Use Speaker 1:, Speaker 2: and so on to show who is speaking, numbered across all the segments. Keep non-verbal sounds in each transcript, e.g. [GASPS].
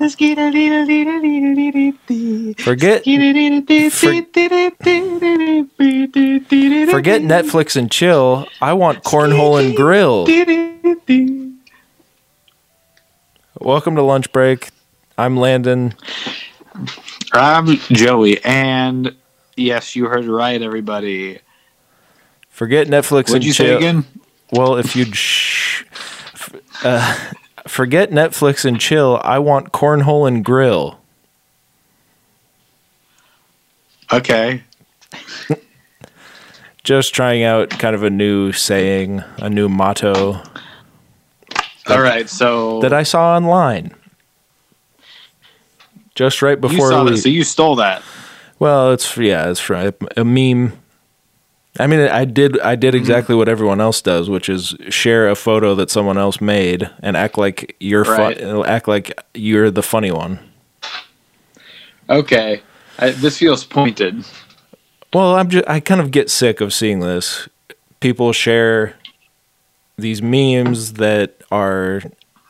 Speaker 1: Let's get a little, little, little, little, little.
Speaker 2: Forget forget Netflix and chill. I want cornhole and grill. Welcome to lunch break. I'm Landon.
Speaker 1: I'm Joey, and yes, you heard right, everybody.
Speaker 2: Forget Netflix
Speaker 1: What'd
Speaker 2: and
Speaker 1: you
Speaker 2: chill.
Speaker 1: say again?
Speaker 2: Well, if you'd shh, f- uh, forget Netflix and chill, I want cornhole and grill.
Speaker 1: Okay.
Speaker 2: Just trying out kind of a new saying, a new motto
Speaker 1: All right. So
Speaker 2: that I saw online. Just right before you
Speaker 1: saw
Speaker 2: we.
Speaker 1: that, so you stole that.
Speaker 2: Well, it's yeah, it's from a meme. I mean, I did I
Speaker 1: Mm-hmm.
Speaker 2: did exactly what everyone else does, which is share a photo that someone else made and act like you're
Speaker 1: Right.
Speaker 2: fun, act like you're the funny one.
Speaker 1: Okay. I, this feels pointed.
Speaker 2: Well, I'm just I kind of get sick of seeing this. People share these memes that are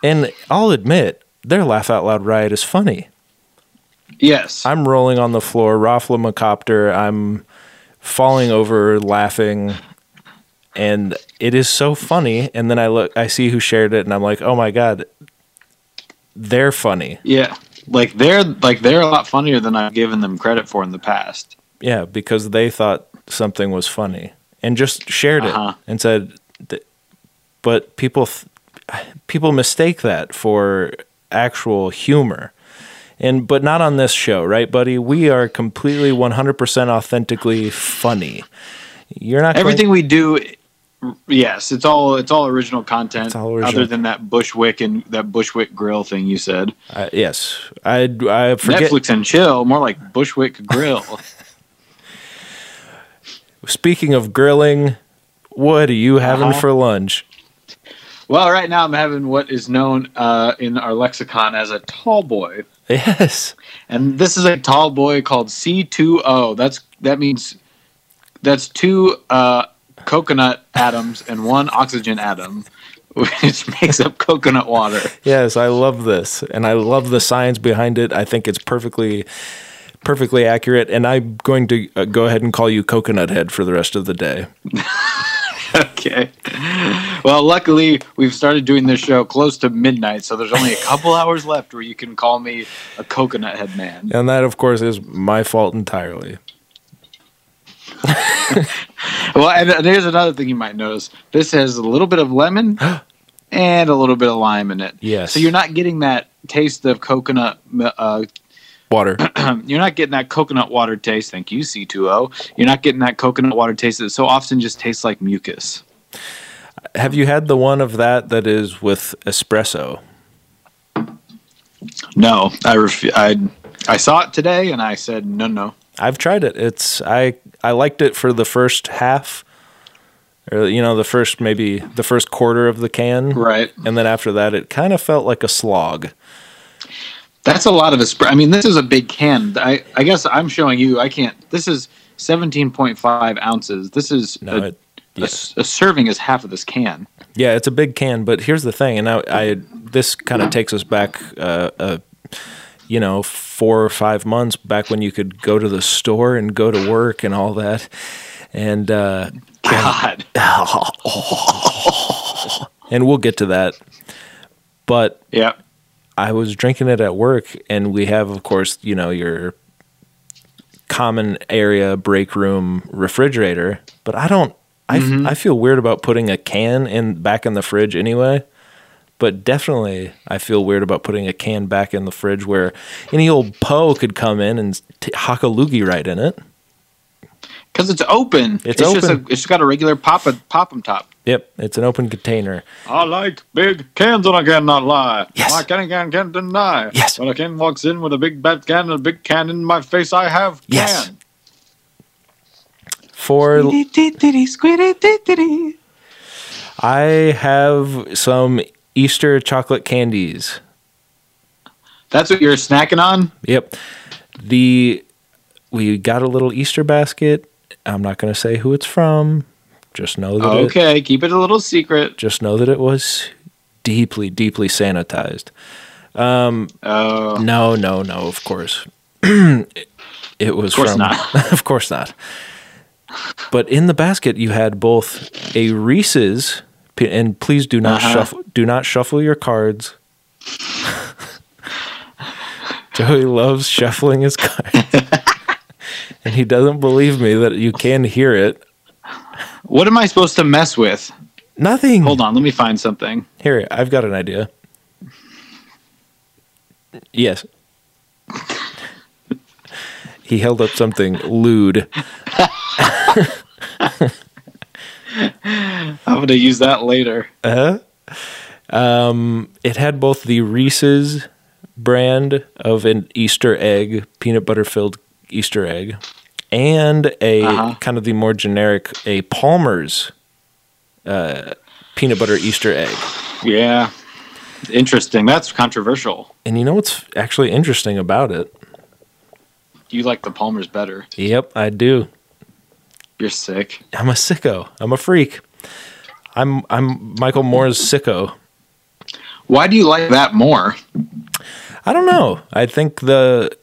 Speaker 2: and I'll admit, their laugh out loud riot is funny.
Speaker 1: Yes.
Speaker 2: I'm rolling on the floor, Rafflemacopter. I'm falling over laughing. And it is so funny. And then I look, I see who shared it, and I'm like, oh my God, they're funny.
Speaker 1: yeah. Like they're like they're a lot funnier than I've given them credit for in the past.
Speaker 2: Yeah, because they thought something was funny and just shared
Speaker 1: Uh-huh.
Speaker 2: it and said, but people, th- people mistake that for actual humor. And but not on this show, right, buddy? We are completely 100% authentically funny. You're not going-
Speaker 1: Everything we do yes, it's all it's all original content
Speaker 2: all original.
Speaker 1: other than that Bushwick and that Bushwick grill thing you said.
Speaker 2: I- yes, I I forget.
Speaker 1: Netflix and chill, more like Bushwick grill. [LAUGHS]
Speaker 2: Speaking of grilling, what are you having
Speaker 1: Uh-huh.
Speaker 2: for lunch?
Speaker 1: well, right now I'm having what is known uh, in our lexicon as a tall boy.
Speaker 2: Yes,
Speaker 1: And this is a tall boy called C2O. That's that means that's two uh, coconut atoms and one oxygen atom, which [LAUGHS] makes up coconut water.
Speaker 2: yes, I love this, and I love the science behind it. I think it's perfectly, perfectly accurate. And I'm going to uh, go ahead and call you Coconut Head for the rest of the day. [LAUGHS]
Speaker 1: okay. Well, luckily we've started doing this show close to midnight, so there's only a [LAUGHS] couple hours left where you can call me a coconut head man.
Speaker 2: And that, of course, is my fault entirely. [LAUGHS]
Speaker 1: Well, and and here's another thing you might notice. This has a little bit of lemon [GASPS] and a little bit of lime in it.
Speaker 2: Yes.
Speaker 1: So you're not getting that taste of coconut. Uh,
Speaker 2: Water. [CLEARS THROAT]
Speaker 1: you're not getting that coconut water taste. Thank you, C2O. You're not getting that coconut water taste that so often just tastes like mucus.
Speaker 2: Have you had the one of that that is with espresso?
Speaker 1: No, I ref- I I saw it today and I said no, no.
Speaker 2: I've tried it. It's I I liked it for the first half, or you know the first maybe the first quarter of the can,
Speaker 1: Right.
Speaker 2: and then after that it kind of felt like a slog.
Speaker 1: That's a lot of espresso. I mean, this is a big can. I, I guess I'm showing you. I can't. This is 17.5 ounces. This is
Speaker 2: No,
Speaker 1: a,
Speaker 2: it,
Speaker 1: a
Speaker 2: yeah.
Speaker 1: s- a serving is half of this can.
Speaker 2: yeah, it's a big can. But here's the thing, and I, I this kind of takes us back, uh, uh, you know, four or five months back when you could go to the store and go to work and all that, and uh,
Speaker 1: God. [LAUGHS]
Speaker 2: and we'll get to that. But
Speaker 1: Yeah.
Speaker 2: I was drinking it at work, and we have, of course, you know, your common area break room refrigerator. But I don't. I,
Speaker 1: Mm-hmm.
Speaker 2: I feel weird about putting a can in back in the fridge anyway. But definitely, I feel weird about putting a can back in the fridge where any old Poe could come in and t- hock a loogie right in it.
Speaker 1: Because it's open.
Speaker 2: It's
Speaker 1: just a,
Speaker 2: open.
Speaker 1: it's just got a regular pop pop 'em top.
Speaker 2: Yep, it's an open container.
Speaker 1: I like big cans and I cannot lie.
Speaker 2: Yes.
Speaker 1: My can can can't deny.
Speaker 2: Yes.
Speaker 1: When a can walks in with a big bad can and a big can in my face, I have
Speaker 2: Yes.
Speaker 1: Can.
Speaker 2: For I have some Easter chocolate candies.
Speaker 1: That's what you're snacking on?
Speaker 2: Yep. The we got a little Easter basket. I'm not going to say who it's from. Just know that it,
Speaker 1: Okay, keep it a little secret.
Speaker 2: just know that it was deeply, deeply sanitized.
Speaker 1: Um, oh,
Speaker 2: No, no, no. Of course, it, [CLEARS THROAT] it was
Speaker 1: course
Speaker 2: from.
Speaker 1: not. [LAUGHS]
Speaker 2: of course not. But in the basket, you had both a Reese's, and please do not
Speaker 1: Uh-huh.
Speaker 2: shuffle. Do not shuffle your cards. [LAUGHS] Joey loves shuffling his cards, [LAUGHS] and he doesn't believe me that you can hear it.
Speaker 1: what am I supposed to mess with?
Speaker 2: Nothing.
Speaker 1: Hold on, let me find something.
Speaker 2: Here, I've got an idea. Yes. [LAUGHS] he held up something lewd.
Speaker 1: I'm going to use that later.
Speaker 2: Uh-huh. Um, it had both the Reese's brand of an Easter egg, peanut butter filled Easter egg, and a
Speaker 1: Uh-huh.
Speaker 2: kind of the more generic, a Palmer's uh, peanut butter Easter egg.
Speaker 1: Yeah. Interesting. That's controversial.
Speaker 2: And you know what's actually interesting about it?
Speaker 1: You like the Palmers better.
Speaker 2: Yep, I do.
Speaker 1: You're sick.
Speaker 2: I'm a sicko. I'm a freak. I'm I'm Michael Moore's sicko.
Speaker 1: Why do you like that more?
Speaker 2: I don't know. I think the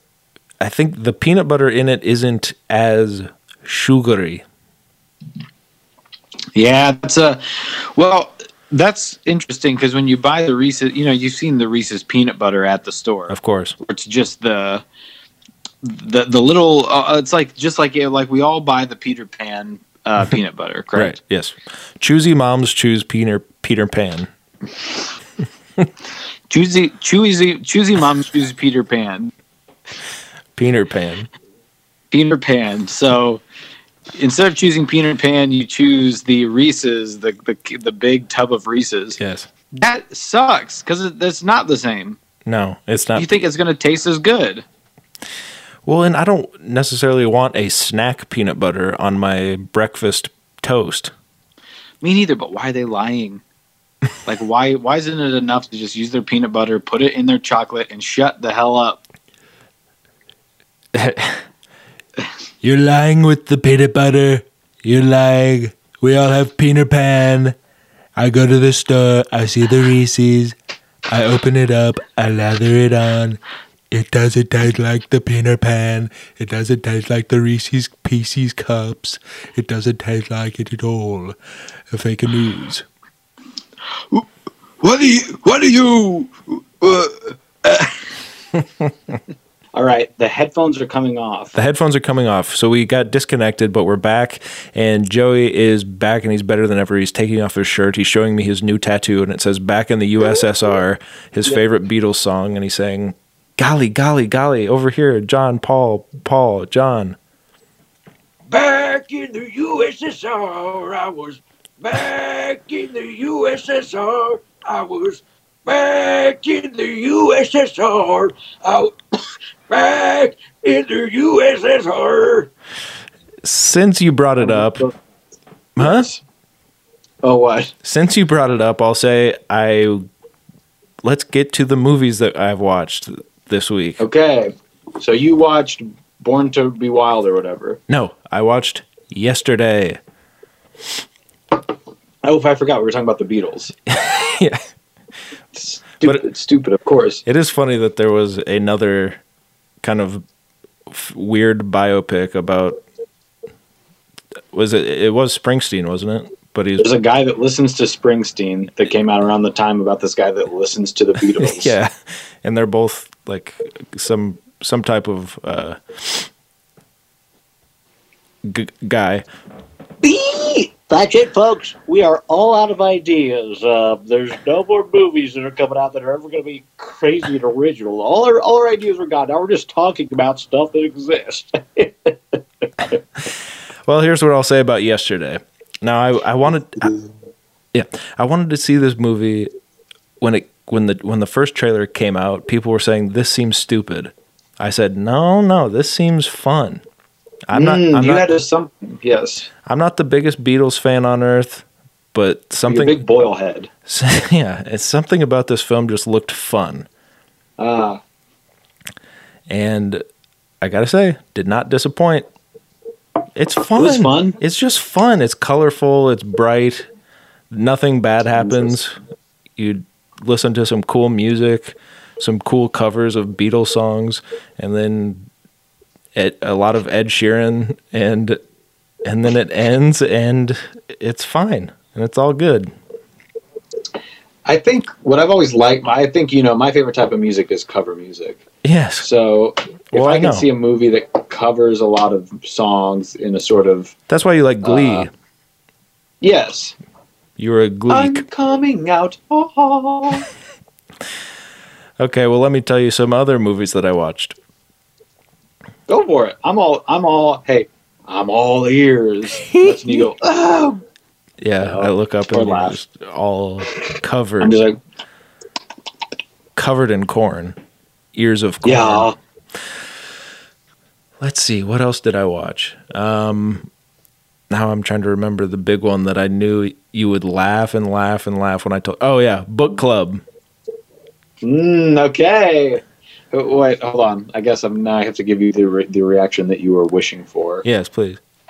Speaker 2: I think the peanut butter in it isn't as sugary.
Speaker 1: Yeah, that's a well. That's interesting because when you buy the Reese's, you know, you've seen the Reese's peanut butter at the store.
Speaker 2: Of course.
Speaker 1: It's just the the the little. Uh, it's like just like like we all buy the Peter Pan uh, [LAUGHS] peanut butter, correct?
Speaker 2: Right. Yes. Choosy moms choose Peter Peter Pan. [LAUGHS]
Speaker 1: Choosy, choosy, choosy mom chooses Peter Pan.
Speaker 2: Peter Pan.
Speaker 1: Peter Pan. So instead of choosing Peter Pan, you choose the Reese's, the the, the big tub of Reese's.
Speaker 2: Yes.
Speaker 1: That sucks because it, it's not the same.
Speaker 2: No, it's not.
Speaker 1: You think it's going to taste as good?
Speaker 2: Well, and I don't necessarily want a snack peanut butter on my breakfast toast.
Speaker 1: Me neither. But why are they lying? like why why isn't it enough to just use their peanut butter, put it in their chocolate, and shut the hell up? [LAUGHS]
Speaker 2: You're lying with the peanut butter. You're lying. We all have peanut Pan. I go to the store. I see the Reese's. I open it up. I lather it on. It doesn't taste like the Peter Pan. It doesn't taste like the Reese's Pieces cups. It doesn't taste like it at all. A fake news.
Speaker 1: What do you? What do you? Uh, [LAUGHS] all right, the headphones are coming off.
Speaker 2: The headphones are coming off, so we got disconnected, but we're back, and Joey is back, and he's better than ever. He's taking off his shirt. He's showing me his new tattoo, and it says "Back in the USSR," his favorite Beatles song, and he's saying, "Golly, golly, golly, over here, John, Paul, Paul, John."
Speaker 3: Back in the USSR, I was back in the USSR. I was back in the USSR. I was [COUGHS] back in the USSR.
Speaker 2: Since you brought it up, huh?
Speaker 1: Oh, what?
Speaker 2: Since you brought it up, I'll say I. Let's get to the movies that I've watched this week.
Speaker 1: Okay, so you watched Born to Be Wild or whatever.
Speaker 2: No, I watched yesterday.
Speaker 1: Oh, if I forgot, we were talking about the Beatles. [LAUGHS]
Speaker 2: yeah.
Speaker 1: Stupid, stupid, of course.
Speaker 2: It is funny that there was another kind of f- weird biopic about. Was it? It was Springsteen, wasn't it? But he's
Speaker 1: There's a guy that listens to Springsteen that came out around the time about this guy that listens to the [LAUGHS] Beatles.
Speaker 2: yeah, and they're both like some some type of uh, g- guy.
Speaker 3: That's it, folks. We are all out of ideas. Uh, there's no more movies that are coming out that are ever going to be crazy and original. All our all our ideas are gone. Now we're just talking about stuff that exists. [LAUGHS]
Speaker 2: Well, here's what I'll say about yesterday. Now, I I wanted, I- yeah, I wanted to see this movie when it when the when the first trailer came out. People were saying this seems stupid. I said no, no, this seems fun. I'm not.
Speaker 1: Mm,
Speaker 2: I'm
Speaker 1: you
Speaker 2: not.
Speaker 1: had to some. Yes,
Speaker 2: I'm not the biggest Beatles fan on earth, but
Speaker 1: you're a
Speaker 2: something.
Speaker 1: big Boyle head. [LAUGHS]
Speaker 2: yeah, it's something about this film just looked fun,
Speaker 1: Ah,
Speaker 2: and I gotta say, did not disappoint. It's fun.
Speaker 1: was fun?
Speaker 2: It's just fun. It's colorful. It's bright. Nothing bad happens. You listen to some cool music, some cool covers of Beatles songs, and then Ed, a lot of Ed Sheeran, and and then it ends, and it's fine, and it's all good.
Speaker 1: I think what I've always liked, I think you know, my favorite type of music is cover music.
Speaker 2: Yes.
Speaker 1: So if
Speaker 2: Well,
Speaker 1: I
Speaker 2: I
Speaker 1: can
Speaker 2: know.
Speaker 1: see a movie that covers a lot of songs in a sort of
Speaker 2: That's why you like Glee.
Speaker 1: Uh, yes,
Speaker 2: You're a Gleek.
Speaker 1: I'm coming out. Oh. [LAUGHS]
Speaker 2: Okay, well, let me tell you some other movies that I watched.
Speaker 1: Go for it. I'm all. I'm all. Hey, I'm all ears. [LAUGHS] When you go. Oh.
Speaker 2: Yeah,
Speaker 1: No,
Speaker 2: I look up and
Speaker 1: laugh.
Speaker 2: just all covered,
Speaker 1: like,
Speaker 2: covered in corn, ears of corn.
Speaker 1: yeah.
Speaker 2: Let's see, what else did I watch? Um, now I'm trying to remember the big one that I knew you would laugh and laugh and laugh when I told. Oh yeah, book club.
Speaker 1: Mm, okay. Oh, Wait, hold on. I guess I'm now. I have to give you the re- the reaction that you were wishing for.
Speaker 2: Yes, please. [LAUGHS]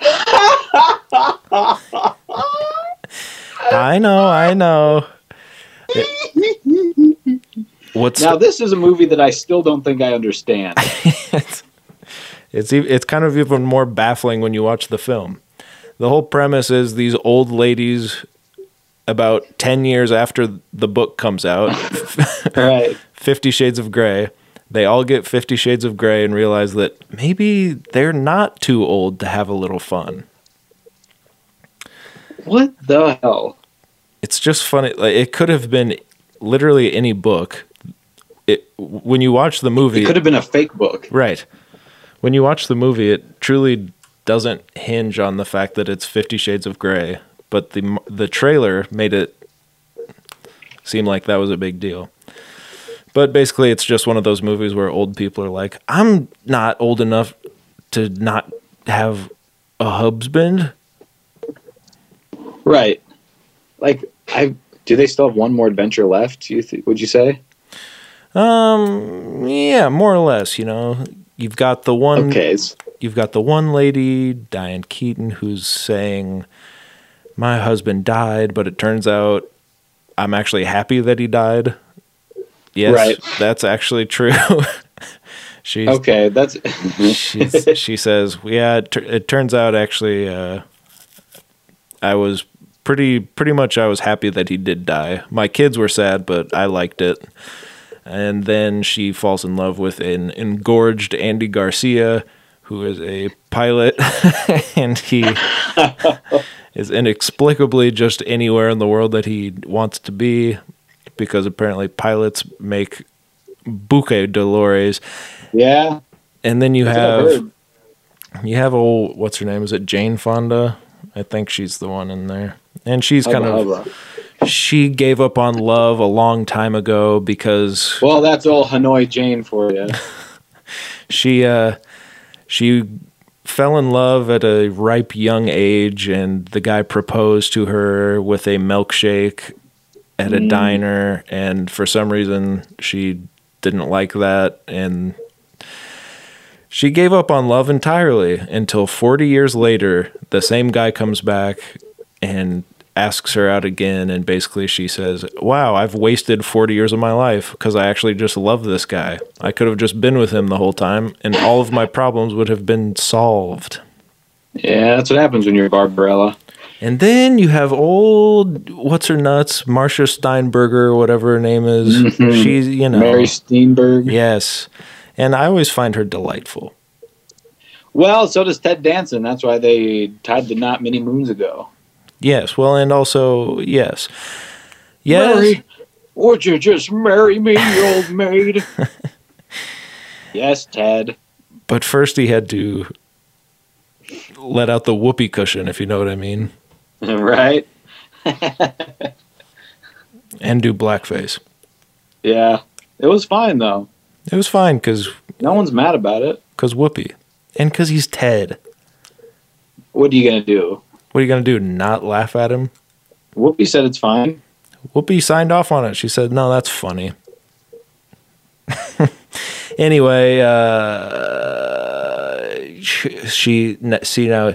Speaker 2: I know, I know. It- [LAUGHS] what's
Speaker 1: Now, this is a movie that I still don't think I understand. [LAUGHS]
Speaker 2: it's it's it's kind of even more baffling when you watch the film. The whole premise is these old ladies about 10 years after the book comes out, [LAUGHS]
Speaker 1: right.
Speaker 2: 50 Shades of Grey, they all get 50 Shades of Grey and realize that maybe they're not too old to have a little fun.
Speaker 1: What the hell?
Speaker 2: It's just funny. Like it could have been literally any book. It when you watch the movie,
Speaker 1: It could have been a fake book.
Speaker 2: Right. When you watch the movie, it truly doesn't hinge on the fact that it's 50 shades of gray, but the the trailer made it seem like that was a big deal. But basically it's just one of those movies where old people are like, "I'm not old enough to not have a husband."
Speaker 1: Right. Like I do they still have one more adventure left? You th- would you say?
Speaker 2: Um, yeah, more or less, you know. You've got the one
Speaker 1: Okay.
Speaker 2: you've got the one lady, Diane Keaton, who's saying, My husband died, but it turns out I'm actually happy that he died. Yes,
Speaker 1: Right.
Speaker 2: that's actually true. [LAUGHS] She's,
Speaker 1: Okay, that's [LAUGHS]
Speaker 2: she's, she says, Yeah, it, tur- it turns out actually, uh, I was pretty, pretty much, I was happy that he did die. My kids were sad, but I liked it. And then she falls in love with an engorged Andy Garcia, who is a pilot, [LAUGHS] and he [LAUGHS] is inexplicably just anywhere in the world that he wants to be, because apparently pilots make bouquet dolores.
Speaker 1: yeah.
Speaker 2: And then you
Speaker 1: that's I've
Speaker 2: you have old what's her name? Is it Jane Fonda? I think she's the one in there, and she's kind
Speaker 1: Hubba,
Speaker 2: of
Speaker 1: hubba.
Speaker 2: she gave up on love a long time ago because
Speaker 1: Well, that's all Hanoi Jane for you. [LAUGHS]
Speaker 2: she uh she fell in love at a ripe young age and the guy proposed to her with a milkshake at a diner and for some reason she didn't like that and she gave up on love entirely until 40 years later the same guy comes back and asks her out again and basically she says wow i've wasted 40 years of my life because i actually just love this guy i could have just been with him the whole time and all of my problems would have been solved
Speaker 1: Yeah, that's what happens when you're Barbarella.
Speaker 2: and then you have old what's her nuts marcia steinberger whatever her name is
Speaker 1: Mhm.
Speaker 2: she's you know
Speaker 1: Mary Steenburgen.
Speaker 2: yes and i always find her delightful
Speaker 1: Well, so does Ted Danson. That's why they tied the knot many moons ago.
Speaker 2: Yes well and also yes yes
Speaker 1: Mary, would you just marry me, you old maid? [LAUGHS] yes, Ted.
Speaker 2: But first, he had to let out the whoopee cushion, if you know what I mean, [LAUGHS]
Speaker 1: right? [LAUGHS]
Speaker 2: and do blackface.
Speaker 1: Yeah. It was fine though.
Speaker 2: It was fine because
Speaker 1: No one's mad about it.
Speaker 2: because whoopee, and because he's Ted.
Speaker 1: What are you gonna do?
Speaker 2: What are you gonna do? Not laugh at him?
Speaker 1: Whoopi said it's fine.
Speaker 2: Whoopi signed off on it. She said, "No, that's funny." [LAUGHS] anyway, uh, she, she see now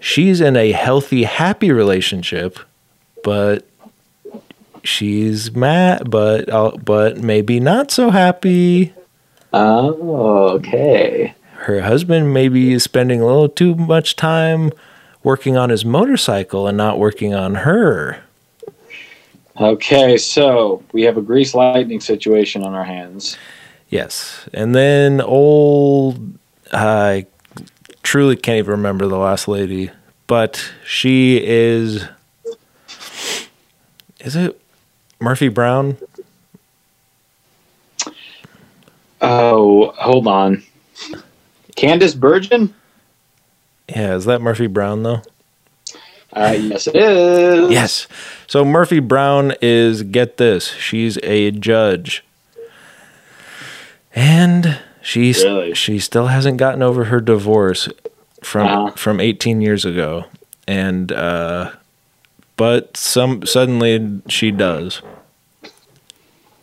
Speaker 2: she's in a healthy, happy relationship, but she's mad, but uh, but maybe not so happy.
Speaker 1: Oh, okay.
Speaker 2: Her husband maybe is spending a little too much time working on his motorcycle and not working on her.
Speaker 1: Okay, so we have a grease lightning situation on our hands.
Speaker 2: Yes. And then old, I truly can't even remember the last lady, but she is. Is it Murphy Brown?
Speaker 1: Oh, hold on. Candice Bergen?
Speaker 2: Yeah, is that Murphy Brown though?
Speaker 1: Uh, yes, it is.
Speaker 2: Yes. So Murphy Brown is get this, she's a judge. And she's
Speaker 1: Really?
Speaker 2: she still hasn't gotten over her divorce from
Speaker 1: Uh-huh.
Speaker 2: from 18 years ago. And uh but some suddenly she does.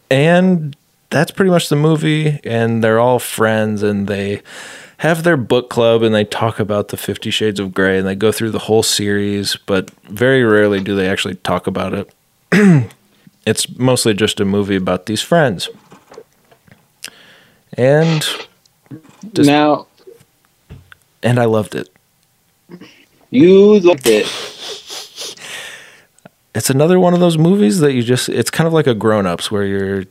Speaker 2: And that's pretty much the movie and they're all friends and they have their book club and they talk about the 50 shades of gray and they go through the whole series but very rarely do they actually talk about it. [CLEARS THROAT] It's mostly just a movie about these friends. And Just-
Speaker 1: now,
Speaker 2: and i loved it.
Speaker 1: you loved it.
Speaker 2: It's another one of those movies that you just it's kind of like a grown-ups where you're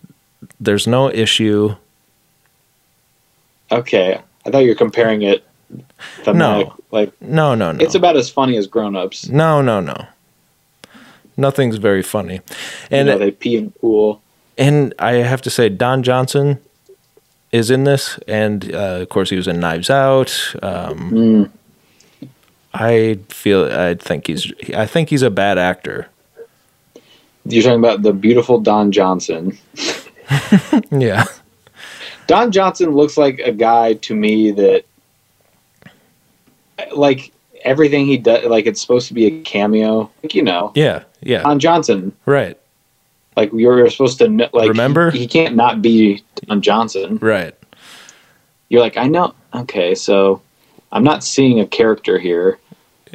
Speaker 2: there's no issue.
Speaker 1: Okay, I thought you were comparing it.
Speaker 2: No.
Speaker 1: like
Speaker 2: no no no
Speaker 1: it's about as funny as Grown Ups.
Speaker 2: no no no nothing's very funny and
Speaker 1: you know, they pee in the pool.
Speaker 2: and I have to say, Don Johnson is in this, and uh, of course, he was in Knives Out. Um,
Speaker 1: Mm.
Speaker 2: I feel, I think he's, I think he's a bad actor.
Speaker 1: You're talking about the beautiful Don Johnson. [LAUGHS]
Speaker 2: Yeah,
Speaker 1: Don Johnson looks like a guy to me that, like everything he does, like it's supposed to be a cameo. Like you know,
Speaker 2: yeah, yeah.
Speaker 1: Don Johnson.
Speaker 2: Right,
Speaker 1: Like you're supposed to like
Speaker 2: Remember?
Speaker 1: he, he can't not be Don Johnson.
Speaker 2: right.
Speaker 1: You're like I know. Okay, so I'm not seeing a character here.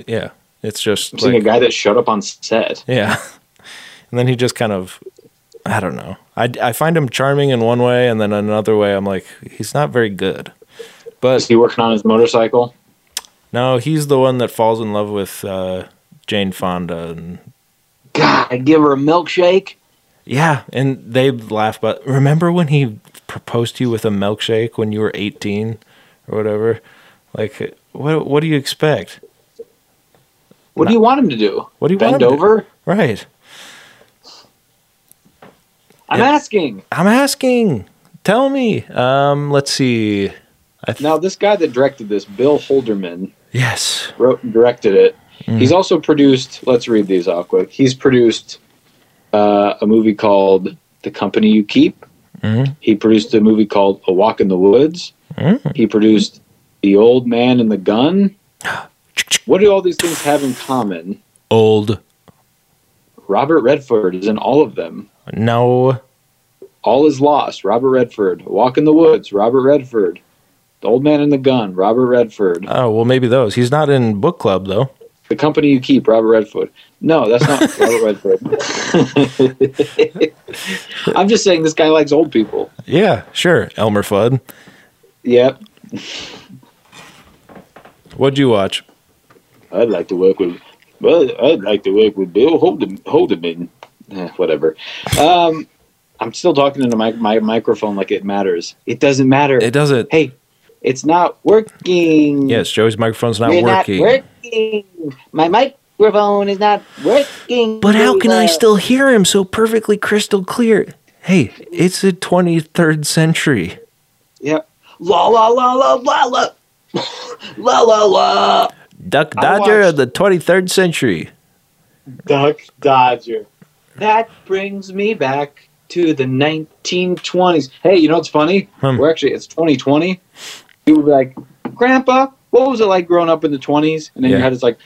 Speaker 2: Yeah, it's just
Speaker 1: I'm seeing
Speaker 2: like,
Speaker 1: a guy that showed up on set.
Speaker 2: yeah. [LAUGHS] And then he just kind of, I don't know. I, I find him charming in one way, and then another way, I'm like, he's not very good. But Is
Speaker 1: he working on his motorcycle?
Speaker 2: no, he's the one that falls in love with uh, Jane Fonda and
Speaker 1: God, I'd give her a milkshake.
Speaker 2: Yeah, and they laugh. But remember when he proposed to you with a milkshake when you were eighteen or whatever? Like, what? What do you expect?
Speaker 1: What do you want him to do?
Speaker 2: What do you
Speaker 1: Bend
Speaker 2: want him to-
Speaker 1: over?
Speaker 2: Right.
Speaker 1: I'm
Speaker 2: Yeah.
Speaker 1: asking.
Speaker 2: I'm asking. Tell me. Um. Let's see. I th-
Speaker 1: Now, this guy that directed this, Bill Holderman,
Speaker 2: yes.
Speaker 1: wrote and directed it.
Speaker 2: Mm.
Speaker 1: He's also produced. Let's read these off quick. He's produced uh, a movie called The Company You Keep.
Speaker 2: Mhm.
Speaker 1: He produced a movie called A Walk in the Woods.
Speaker 2: Mm.
Speaker 1: He produced The Old Man and the Gun. [GASPS] What do all these things have in common?
Speaker 2: Old.
Speaker 1: Robert Redford is in all of them.
Speaker 2: No.
Speaker 1: All is Lost, Robert Redford. Walk in the Woods, Robert Redford. The Old Man and the Gun, Robert Redford.
Speaker 2: Oh well, maybe those. He's not in book club though.
Speaker 1: The Company You Keep, Robert Redford. No, that's not [LAUGHS] Robert Redford. [LAUGHS] I'm just saying this guy likes old people.
Speaker 2: Yeah. Sure. Elmer Fudd.
Speaker 1: Yep.
Speaker 2: What'd you watch?
Speaker 1: I'd like to work with. Well, I'd like to work with Bill Holden. Eh, whatever. Um, I'm still talking into my, my microphone like it matters. It doesn't matter.
Speaker 2: It doesn't.
Speaker 1: hey, it's not working.
Speaker 2: Yes, Joey's microphone's not
Speaker 3: We're
Speaker 2: working.
Speaker 3: not working. My microphone is not working.
Speaker 2: But how can I still hear him so perfectly crystal clear? Hey, it's the 23rd century.
Speaker 1: Yep.
Speaker 3: La la la la la la. La la la.
Speaker 2: Duck Dodger of the 23rd century.
Speaker 1: Duck Dodger. That brings me back to the 1920s. Hey, you know what's funny?
Speaker 2: Hmm.
Speaker 1: We're actually, it's 2020. You would be like, Grandpa, what was it like growing up in the 20s? And then your
Speaker 2: Yeah.
Speaker 1: head is like,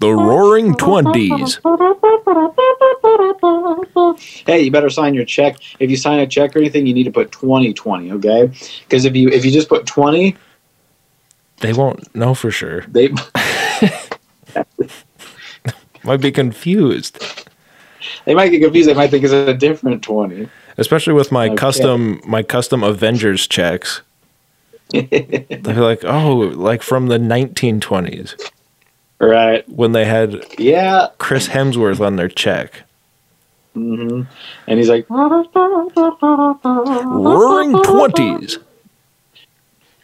Speaker 2: The Roaring Twenties.
Speaker 1: hey, you better sign your check. If you sign a check or anything, you need to put 2020, okay? Because if you if you just put 20,
Speaker 2: They won't know for sure.
Speaker 1: they [LAUGHS] [LAUGHS]
Speaker 2: might be confused.
Speaker 1: They might get confused. They might think it's a different twenty.
Speaker 2: Especially with my
Speaker 1: Okay.
Speaker 2: custom my custom Avengers checks. [LAUGHS] They're like, oh, like from the 1920s
Speaker 1: Right.
Speaker 2: when they had
Speaker 1: Yeah.
Speaker 2: Chris Hemsworth on their check.
Speaker 1: hmm And he's like,
Speaker 2: Roaring 20s.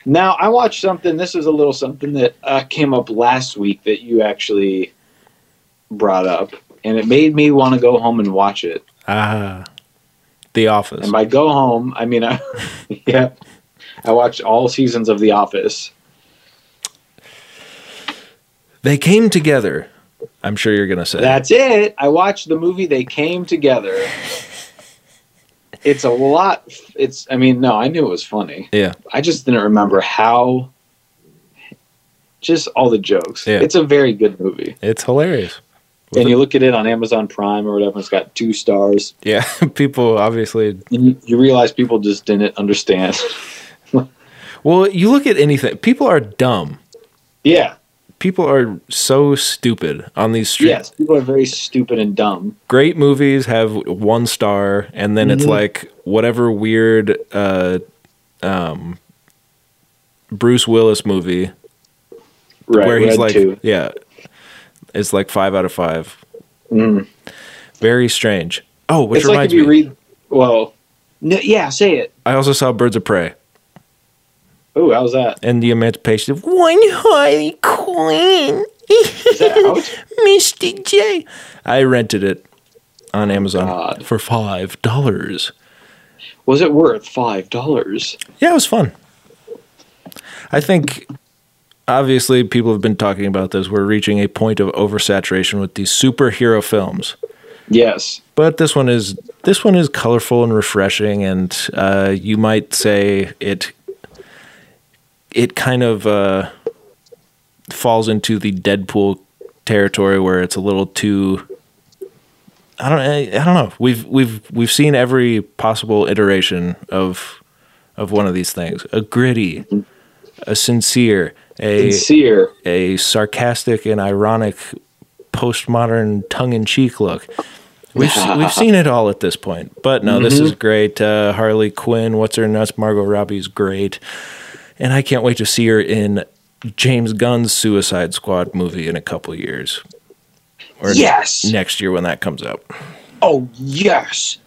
Speaker 1: Now I watched something. This is a little something that uh, came up last week that you actually brought up, and it made me want to go home and watch it.
Speaker 2: Ah. The Office.
Speaker 1: And by go home, I mean I, [LAUGHS] yeah, I watched all seasons of The Office.
Speaker 2: They came together. I'm sure you're going to say.
Speaker 1: That's it. I watched the movie. They came together. It's a lot. It's. I mean, no, I knew it was funny.
Speaker 2: Yeah.
Speaker 1: I just didn't remember how. Just all the jokes.
Speaker 2: Yeah.
Speaker 1: It's a very good movie.
Speaker 2: It's hilarious. With
Speaker 1: and
Speaker 2: it-
Speaker 1: you look at it on Amazon Prime or whatever, it's got two stars.
Speaker 2: Yeah, [LAUGHS] people obviously.
Speaker 1: And you, you realize people just didn't understand. [LAUGHS]
Speaker 2: Well, you look at anything. People are dumb.
Speaker 1: yeah.
Speaker 2: People are so stupid on these streets.
Speaker 1: Yes. People are very stupid and dumb.
Speaker 2: Great movies have one star, and then it's
Speaker 1: Mhm.
Speaker 2: like whatever weird uh, um, Bruce Willis movie
Speaker 1: Right.
Speaker 2: where he's like,
Speaker 1: two.
Speaker 2: yeah, it's like five out of five.
Speaker 1: Mm.
Speaker 2: Very strange. Oh, which
Speaker 1: It's like
Speaker 2: reminds
Speaker 1: if you
Speaker 2: me,
Speaker 1: read. Well, no, yeah, say it.
Speaker 2: I also saw Birds of Prey
Speaker 1: Oh, how's that?
Speaker 2: and the Emancipation of One Harley Quinn.
Speaker 1: Is that out? [LAUGHS]
Speaker 2: Mr. J. I rented it on Amazon
Speaker 1: God.
Speaker 2: for five dollars.
Speaker 1: Was it worth five dollars?
Speaker 2: Yeah, it was fun. I think obviously people have been talking about this. We're reaching a point of oversaturation with these superhero films.
Speaker 1: Yes.
Speaker 2: But this one is this one is colorful and refreshing, and uh, you might say it it kind of uh, falls into the Deadpool territory where it's a little too. I don't. I, I don't know. We've we've we've seen every possible iteration of of one of these things. A gritty, a sincere, a
Speaker 1: Sincere.
Speaker 2: a sarcastic and ironic postmodern tongue-in-cheek look. We've [LAUGHS] we've seen it all at this point, but no, this is great. Uh, Harley Quinn, what's her nuts? Margot Robbie's great, and I can't wait to see her in James Gunn's Suicide Squad movie in a couple years, or
Speaker 1: Yes.
Speaker 2: next year when that comes out.
Speaker 1: Oh yes.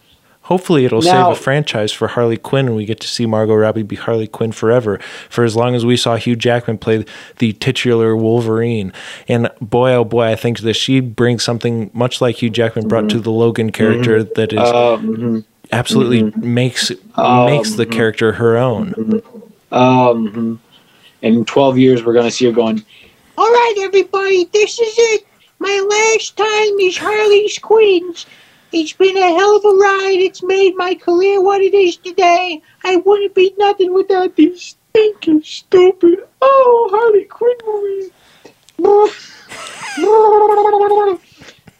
Speaker 2: Hopefully, it'll
Speaker 1: Now-
Speaker 2: save a franchise for Harley Quinn, and we get to see Margot Robbie be Harley Quinn forever. For as long as we saw Hugh Jackman play the titular Wolverine, and boy, oh boy, I think that she brings something much like Hugh Jackman brought to mm-hmm. the Logan character mm-hmm. that is uh, mm-hmm.
Speaker 1: Um.
Speaker 2: absolutely makes makes the character her own.
Speaker 1: Um. In twelve years, we're gonna see her going. All right, everybody, this is it. My last time is Harley's Queens. It's been a hell of a ride. It's made my career what it is today. I wouldn't be nothing without these stinking, stupid, oh, Harley Quinn movies. [LAUGHS]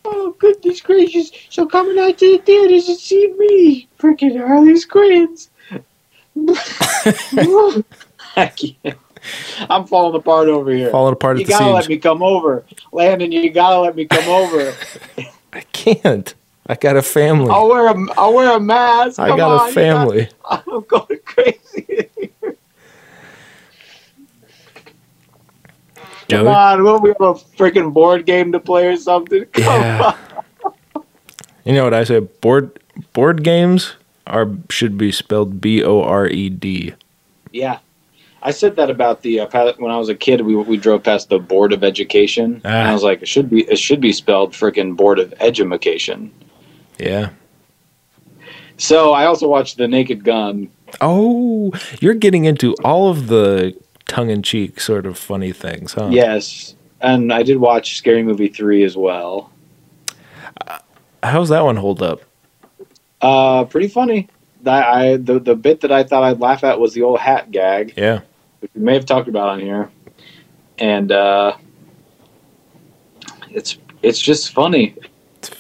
Speaker 1: Oh, goodness gracious. So coming out to the theaters and see me, freaking Harley's Queens. I can't. I'm falling apart over here.
Speaker 2: Falling apart
Speaker 1: You
Speaker 2: at the
Speaker 1: gotta let me come over, Landon. You gotta let me come over. [LAUGHS]
Speaker 2: I can't. I got a family.
Speaker 1: I'll wear a I'll wear a mask.
Speaker 2: I
Speaker 1: Come
Speaker 2: got
Speaker 1: on,
Speaker 2: a family. [LAUGHS]
Speaker 1: I'm going crazy. Come on, will we have a freaking board game to play or something? [LAUGHS] Come
Speaker 2: Yeah.
Speaker 1: on.
Speaker 2: You know what I say? Board board games are should be spelled B O R E D.
Speaker 1: Yeah. I said that about the uh, when I was a kid. We we drove past the Board of Education, and
Speaker 2: Ah.
Speaker 1: I was like, it should be it should be spelled freaking Board of Edumacation.
Speaker 2: Yeah.
Speaker 1: So I also watched The Naked Gun.
Speaker 2: Oh, you're getting into all of the tongue in cheek sort of funny things, huh?
Speaker 1: Yes, and I did watch Scary Movie three as well.
Speaker 2: How's that one hold up?
Speaker 1: Uh, pretty funny. That I the the bit that I thought I'd laugh at was the old hat gag,
Speaker 2: Yeah.
Speaker 1: which we may have talked about on here, and uh, it's it's just funny.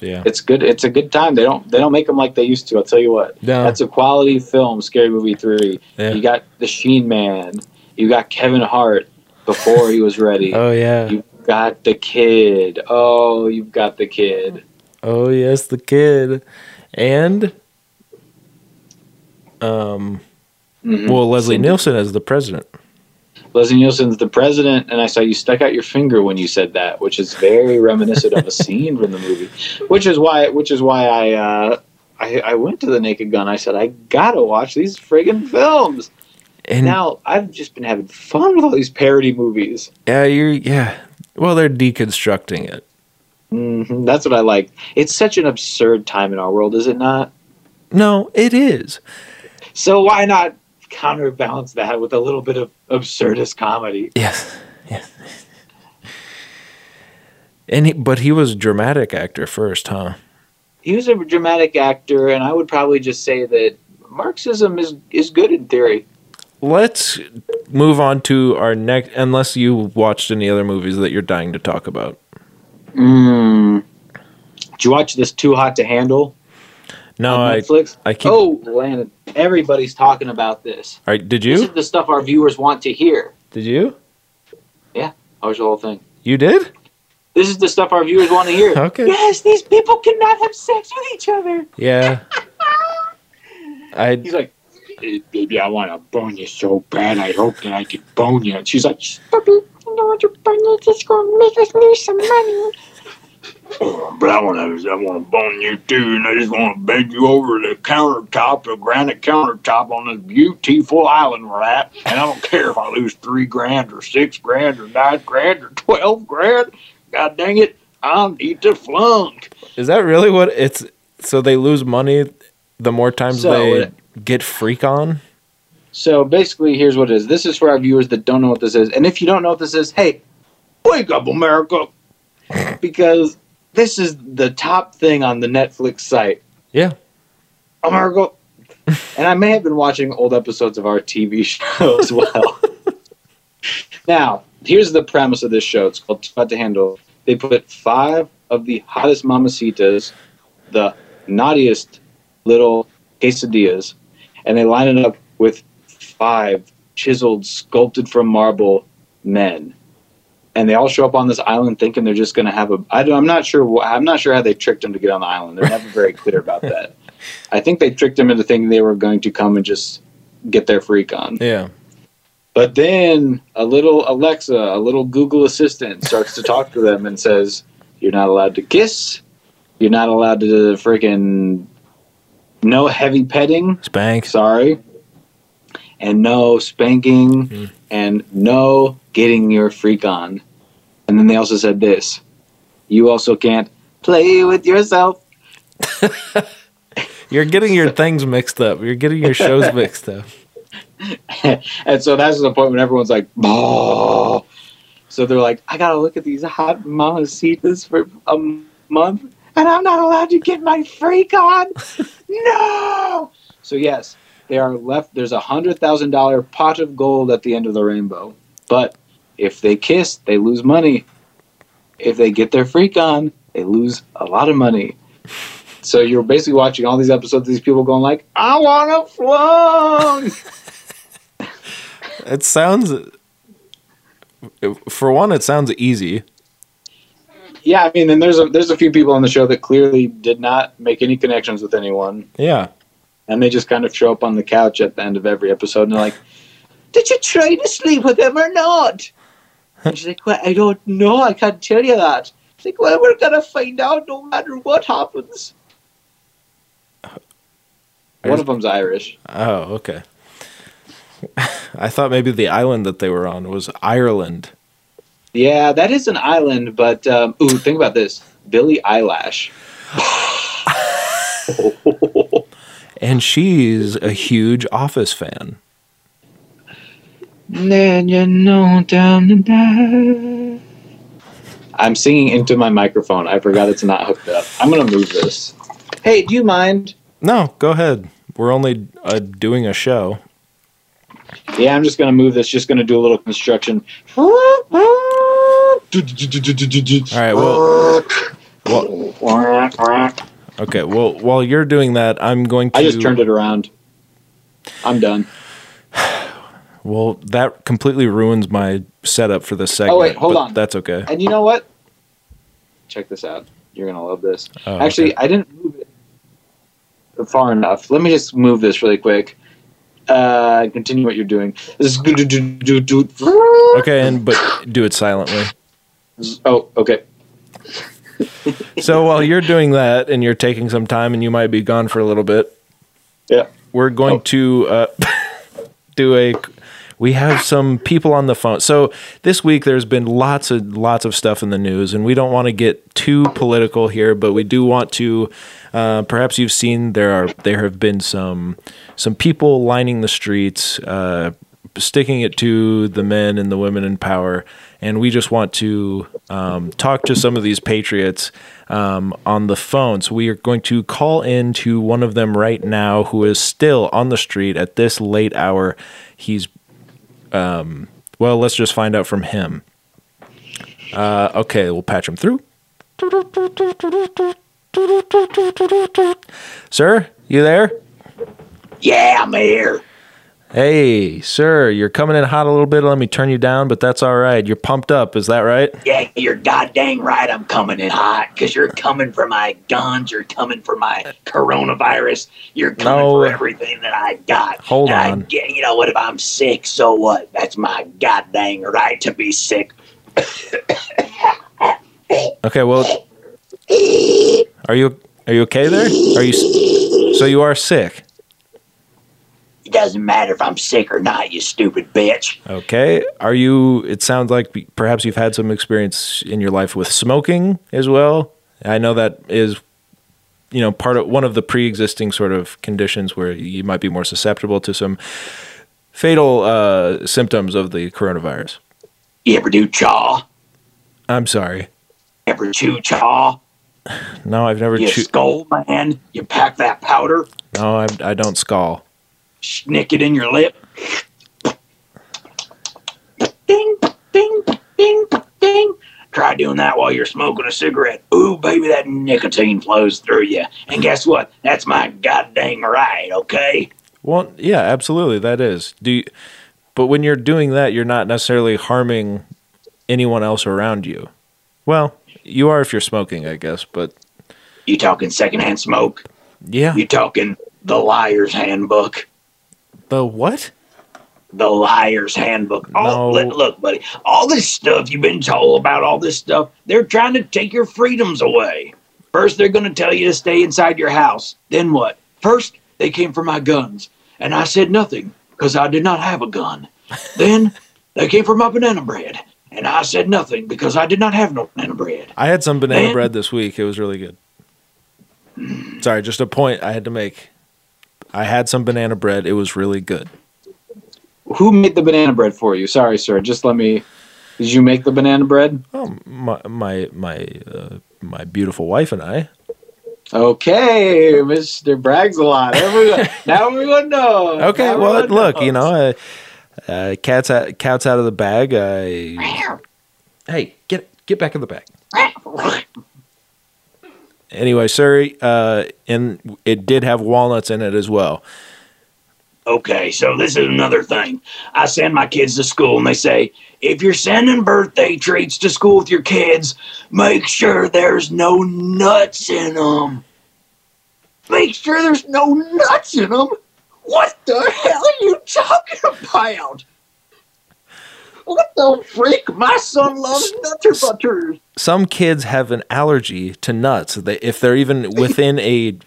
Speaker 2: It's- yeah.
Speaker 1: It's good. It's a good time. They don't they don't make them like they used to. I'll tell you what.
Speaker 2: No.
Speaker 1: That's a quality film. Scary Movie three.
Speaker 2: Yeah.
Speaker 1: You got the Sheen Man. You got Kevin Hart before he was ready. [LAUGHS]
Speaker 2: Oh yeah.
Speaker 1: You got the kid. Oh, you've got the kid.
Speaker 2: Oh yes, the kid, and um,
Speaker 1: Mhm.
Speaker 2: well Leslie. Nielsen as the president.
Speaker 1: Leslie Nielsen's the president, and I saw you stuck out your finger when you said that, which is very reminiscent of a scene from the movie. Which is why, which is why I, uh, I, I went to the Naked Gun. I said I gotta watch these friggin' films.
Speaker 2: And
Speaker 1: now I've just been having fun with all these parody movies.
Speaker 2: yeah, you're yeah. Well, they're deconstructing it.
Speaker 1: hmm That's what I like. It's such an absurd time in our world, is it not?
Speaker 2: No, it is.
Speaker 1: So why not counterbalance that with a little bit of absurdist comedy?
Speaker 2: Yes, yes. And he, but he was a dramatic actor first, huh?
Speaker 1: He was a dramatic actor, and I would probably just say that Marxism is is good in theory.
Speaker 2: Let's move on to our next. Unless you watched any other movies that you're dying to talk about.
Speaker 1: Mm. Did you watch this Too Hot to Handle
Speaker 2: No, I.
Speaker 1: Netflix?
Speaker 2: I keep.
Speaker 1: oh, Landon, everybody's talking about this.
Speaker 2: All right, did
Speaker 1: This
Speaker 2: you?
Speaker 1: is the stuff our viewers want to hear.
Speaker 2: Did you?
Speaker 1: That was the whole thing.
Speaker 2: You did?
Speaker 1: This is the stuff our viewers want to hear. [LAUGHS]
Speaker 2: Okay.
Speaker 1: Yes, these people cannot have sex with each other.
Speaker 2: Yeah. [LAUGHS] I
Speaker 1: He's like, "Eh, baby, I want to bone you so bad. I hope that I can bone you. And she's like, stop it. I don't want to bone you. It's going to make us lose some money. Oh, but I want to, I want to bone you too, and I just want to bend you over the countertop, the granite countertop on this beautiful island we're at. And I don't [LAUGHS] care if I lose three grand or six grand or nine grand or twelve grand. God dang it, I need to flunk.
Speaker 2: is that really what it's? So they lose money the more times
Speaker 1: So,
Speaker 2: they
Speaker 1: uh,
Speaker 2: get freak on.
Speaker 1: So basically, here's what it is. This is for our viewers that don't know what this is. And if you don't know what this is, hey, wake up, America. Because this is the top thing on the Netflix site.
Speaker 2: Yeah.
Speaker 1: America. [LAUGHS] and I may have been watching old episodes of our TV [LAUGHS] show as well. now, here's the premise of this show. It's called Too Hot to Handle. They put five of the hottest mamacitas, the naughtiest little quesadillas, and they line it up with five chiseled, sculpted from marble men. And they all show up on this island thinking they're just going to have a. I don't, I'm not sure. wh- I'm not sure how they tricked them to get on the island. They're never very clear about [LAUGHS] that. I think they tricked them into thinking they were going to come and just get their freak on.
Speaker 2: Yeah.
Speaker 1: But then a little Alexa, a little Google Assistant, starts to talk to them and says, "You're not allowed to kiss. You're not allowed to freaking no heavy petting.
Speaker 2: Spank.
Speaker 1: Sorry, and no spanking,
Speaker 2: Hmm.
Speaker 1: And no getting your freak on." And then they also said this: "You also can't play with yourself." [LAUGHS]
Speaker 2: You're getting your things mixed up. You're getting your shows mixed up. [LAUGHS]
Speaker 1: and so that's the point when everyone's like, "Oh." So they're like, "I gotta look at these hot mamacitas for a month, and I'm not allowed to get my freak on." [LAUGHS] no. So yes, they are left. There's a hundred thousand dollar pot of gold at the end of the rainbow, but if they kiss, they lose money. If they get their freak on, they lose a lot of money. So you're basically watching all these episodes of these people going like, "I want to flunk."
Speaker 2: It sounds. For one, it sounds easy.
Speaker 1: Yeah, I mean, and there's a there's a few people on the show that clearly did not make any connections with anyone,
Speaker 2: Yeah.
Speaker 1: And they just kind of show up on the couch at the end of every episode, and they're like, "Did you try to sleep with him or not?" And she's like, "Well, I don't know. I can't tell you that." She's like, "Well, we're gonna find out no matter what happens." One of them's Irish.
Speaker 2: Oh, okay. [LAUGHS] I thought maybe the island that they were on was Ireland.
Speaker 1: Yeah, that is an island, but um, ooh, think about this: Billie Eyelash. [LAUGHS]
Speaker 2: And she's a huge Office fan.
Speaker 1: Then you know down the night. I'm singing into my microphone. I forgot it's not hooked up. I'm gonna move this. Hey, do you mind?
Speaker 2: No, go ahead. We're only uh, doing a show.
Speaker 1: Yeah, I'm just gonna move this. Just gonna do a little construction. All [LAUGHS]
Speaker 2: All right. Well,
Speaker 1: I
Speaker 2: okay. Well, while you're doing that, I'm going to.
Speaker 1: I just turned it around. I'm done. [SIGHS]
Speaker 2: Well, that completely ruins my setup for this segment.
Speaker 4: Oh, wait, hold
Speaker 2: but
Speaker 4: on.
Speaker 2: That's okay.
Speaker 4: And you know what? Check this out. You're gonna love this.
Speaker 2: Oh,
Speaker 4: Actually,
Speaker 2: okay.
Speaker 4: I didn't move it far enough. Let me just move this really quick. Uh, continue what you're doing.
Speaker 2: Okay, and but do it silently.
Speaker 4: Oh, okay. [LAUGHS]
Speaker 2: So while you're doing that and you're taking some time and you might be gone for a little bit,
Speaker 4: Yeah.
Speaker 2: we're going
Speaker 4: Oh.
Speaker 2: to uh, [LAUGHS] do a we have some people on the phone so this week there's been lots of lots of stuff in the news and we don't want to get too political here but we do want to uh, perhaps you've seen there are there have been some some people lining the streets uh, sticking it to the men and the women in power and we just want to um, talk to some of these patriots um, on the phone. So we are going to call in to one of them right now who is still on the street at this late hour. He's, um, well, let's just find out from him. Uh, okay, we'll patch him through. Sir, you there?
Speaker 1: Yeah, I'm here.
Speaker 2: Hey, sir, you're coming in hot a little bit. Let me turn you down, but that's all right. You're pumped up, is that right?
Speaker 1: Yeah, you're goddamn right. I'm coming in hot because you're coming for my guns. You're coming for my coronavirus. You're coming
Speaker 2: No.
Speaker 1: for everything that I got.
Speaker 2: Hold
Speaker 1: And I
Speaker 2: on.
Speaker 1: get- you know what? If I'm sick, so what? That's my goddamn right to be sick.
Speaker 2: Okay, well, are you are you okay there? Are you so you are sick?
Speaker 1: It doesn't matter if I'm sick or not, you stupid bitch.
Speaker 2: Okay. Are you? It sounds like perhaps you've had some experience in your life with smoking as well. I know that is, you know, part of one of the pre-existing sort of conditions where you might be more susceptible to some fatal uh, symptoms of the coronavirus.
Speaker 1: You ever do chaw?
Speaker 2: I'm sorry.
Speaker 1: Ever chew chaw?
Speaker 2: No, I've never.
Speaker 1: You
Speaker 2: Choo-
Speaker 1: skull man? You pack that powder,
Speaker 2: no, I, I don't skull.
Speaker 1: Snick it in your lip. Ding, ding, ding, ding. Try doing that while you're smoking a cigarette. Ooh, baby, that nicotine flows through you. And guess what? That's my goddamn right, okay?
Speaker 2: Well, yeah, absolutely, that is. Do, you, but when you're doing that, you're not necessarily harming anyone else around you. Well, you are if you're smoking, I guess. But
Speaker 1: You talking secondhand smoke?
Speaker 2: yeah,
Speaker 1: You talking the liar's handbook?
Speaker 2: The what?
Speaker 1: the liar's handbook.
Speaker 2: No.
Speaker 1: All, look, look, buddy, all this stuff you've been told about, all this stuff, they're trying to take your freedoms away. First, they're going to tell you to stay inside your house. Then what? First, they came for my guns, and I said nothing because I did not have a gun. [LAUGHS] then, they came for my banana bread, and I said nothing because I did not have no banana bread.
Speaker 2: I had some banana
Speaker 1: Man.
Speaker 2: bread this week. It was really good. Hmm. Sorry, just a point I had to make. I had some banana bread. It was really good.
Speaker 4: Who made the banana bread for you? Sorry, sir. Just let me. Did you make the banana bread?
Speaker 2: Oh, my my my uh, my beautiful wife and I.
Speaker 4: Okay, Mr. Brags a lot. Everyone, [LAUGHS] now everyone knows.
Speaker 2: Okay,
Speaker 4: Now
Speaker 2: well, look, you know, uh, uh, cats out, cats out of the bag. I, hey, get get back in the bag. Anyway, sir, uh, and it did have walnuts in it as well.
Speaker 1: Okay, so this is another thing. I send my kids to school and they say, if you're sending birthday treats to school with your kids, make sure there's no nuts in them. Make sure there's no nuts in them? What the hell are you talking about? What the freak? My son loves nutter butters.
Speaker 2: Some kids have an allergy to nuts. They, if they're even [LAUGHS] within a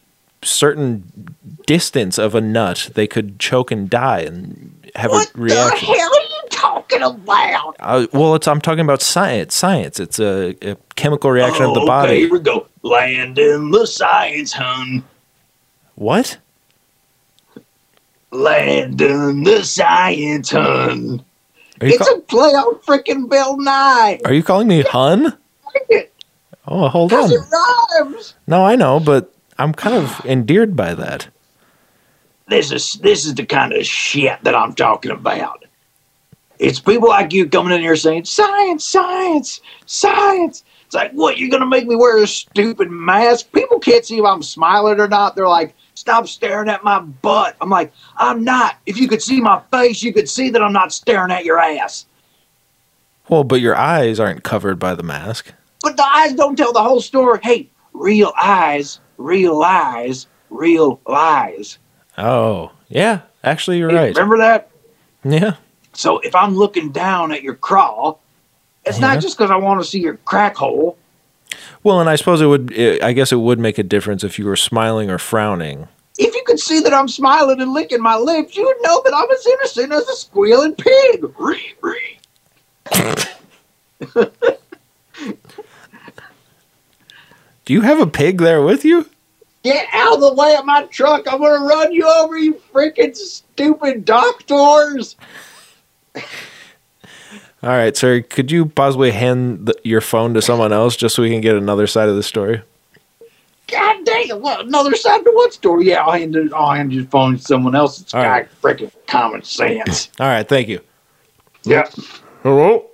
Speaker 2: certain distance of a nut, they could choke and die and have
Speaker 1: What
Speaker 2: a
Speaker 1: the
Speaker 2: reaction.
Speaker 1: hell are you talking about?
Speaker 2: Uh, well, it's I'm talking about science. Science. It's a, a chemical reaction of the
Speaker 1: Oh, Okay,
Speaker 2: body.
Speaker 1: here we go. Land in the science, hun.
Speaker 2: What?
Speaker 1: Land in the science, hun.
Speaker 2: Are you,
Speaker 1: It's
Speaker 2: ca-
Speaker 1: a play on freaking Bill Nye.
Speaker 2: are you calling me hun? Oh, hold on.
Speaker 1: It rhymes.
Speaker 2: No, I know, but I'm kind of endeared by that.
Speaker 1: This is this is the kind of shit that I'm talking about. It's people like you coming in here saying science, science, science. It's like, what? You're gonna make me wear a stupid mask? People can't see if I'm smiling or not. They're like, Stop staring at my butt. I'm like, I'm not. If you could see my face, you could see that I'm not staring at your ass.
Speaker 2: Well, but your eyes aren't covered by the mask.
Speaker 1: But the eyes don't tell the whole story. Hey, real eyes, real eyes, real lies.
Speaker 2: Oh, yeah. Actually, you're
Speaker 1: Hey,
Speaker 2: right.
Speaker 1: Remember that?
Speaker 2: Yeah.
Speaker 1: So if I'm looking down at your crawl, it's
Speaker 2: Yeah.
Speaker 1: not just because I want to see your crack hole.
Speaker 2: Well, and I suppose it would. It, I guess it would make a difference if you were smiling or frowning.
Speaker 1: If you could see that I'm smiling and licking my lips, you would know that I'm as innocent as a squealing pig. [LAUGHS]
Speaker 2: Do you have a pig there with you?
Speaker 1: Get out of the way of my truck. I'm going to run you over, you freaking stupid doctors. [LAUGHS]
Speaker 2: All right, sir. Could you possibly hand the, your phone to someone else just so we can get another side of the story?
Speaker 1: God dang, what, another side to what story? Yeah, I'll hand, it, I'll hand your phone to someone else. It's
Speaker 2: All
Speaker 1: got
Speaker 2: right.
Speaker 1: freaking common sense. [LAUGHS]
Speaker 2: All right, thank you.
Speaker 1: Yeah.
Speaker 2: Hello.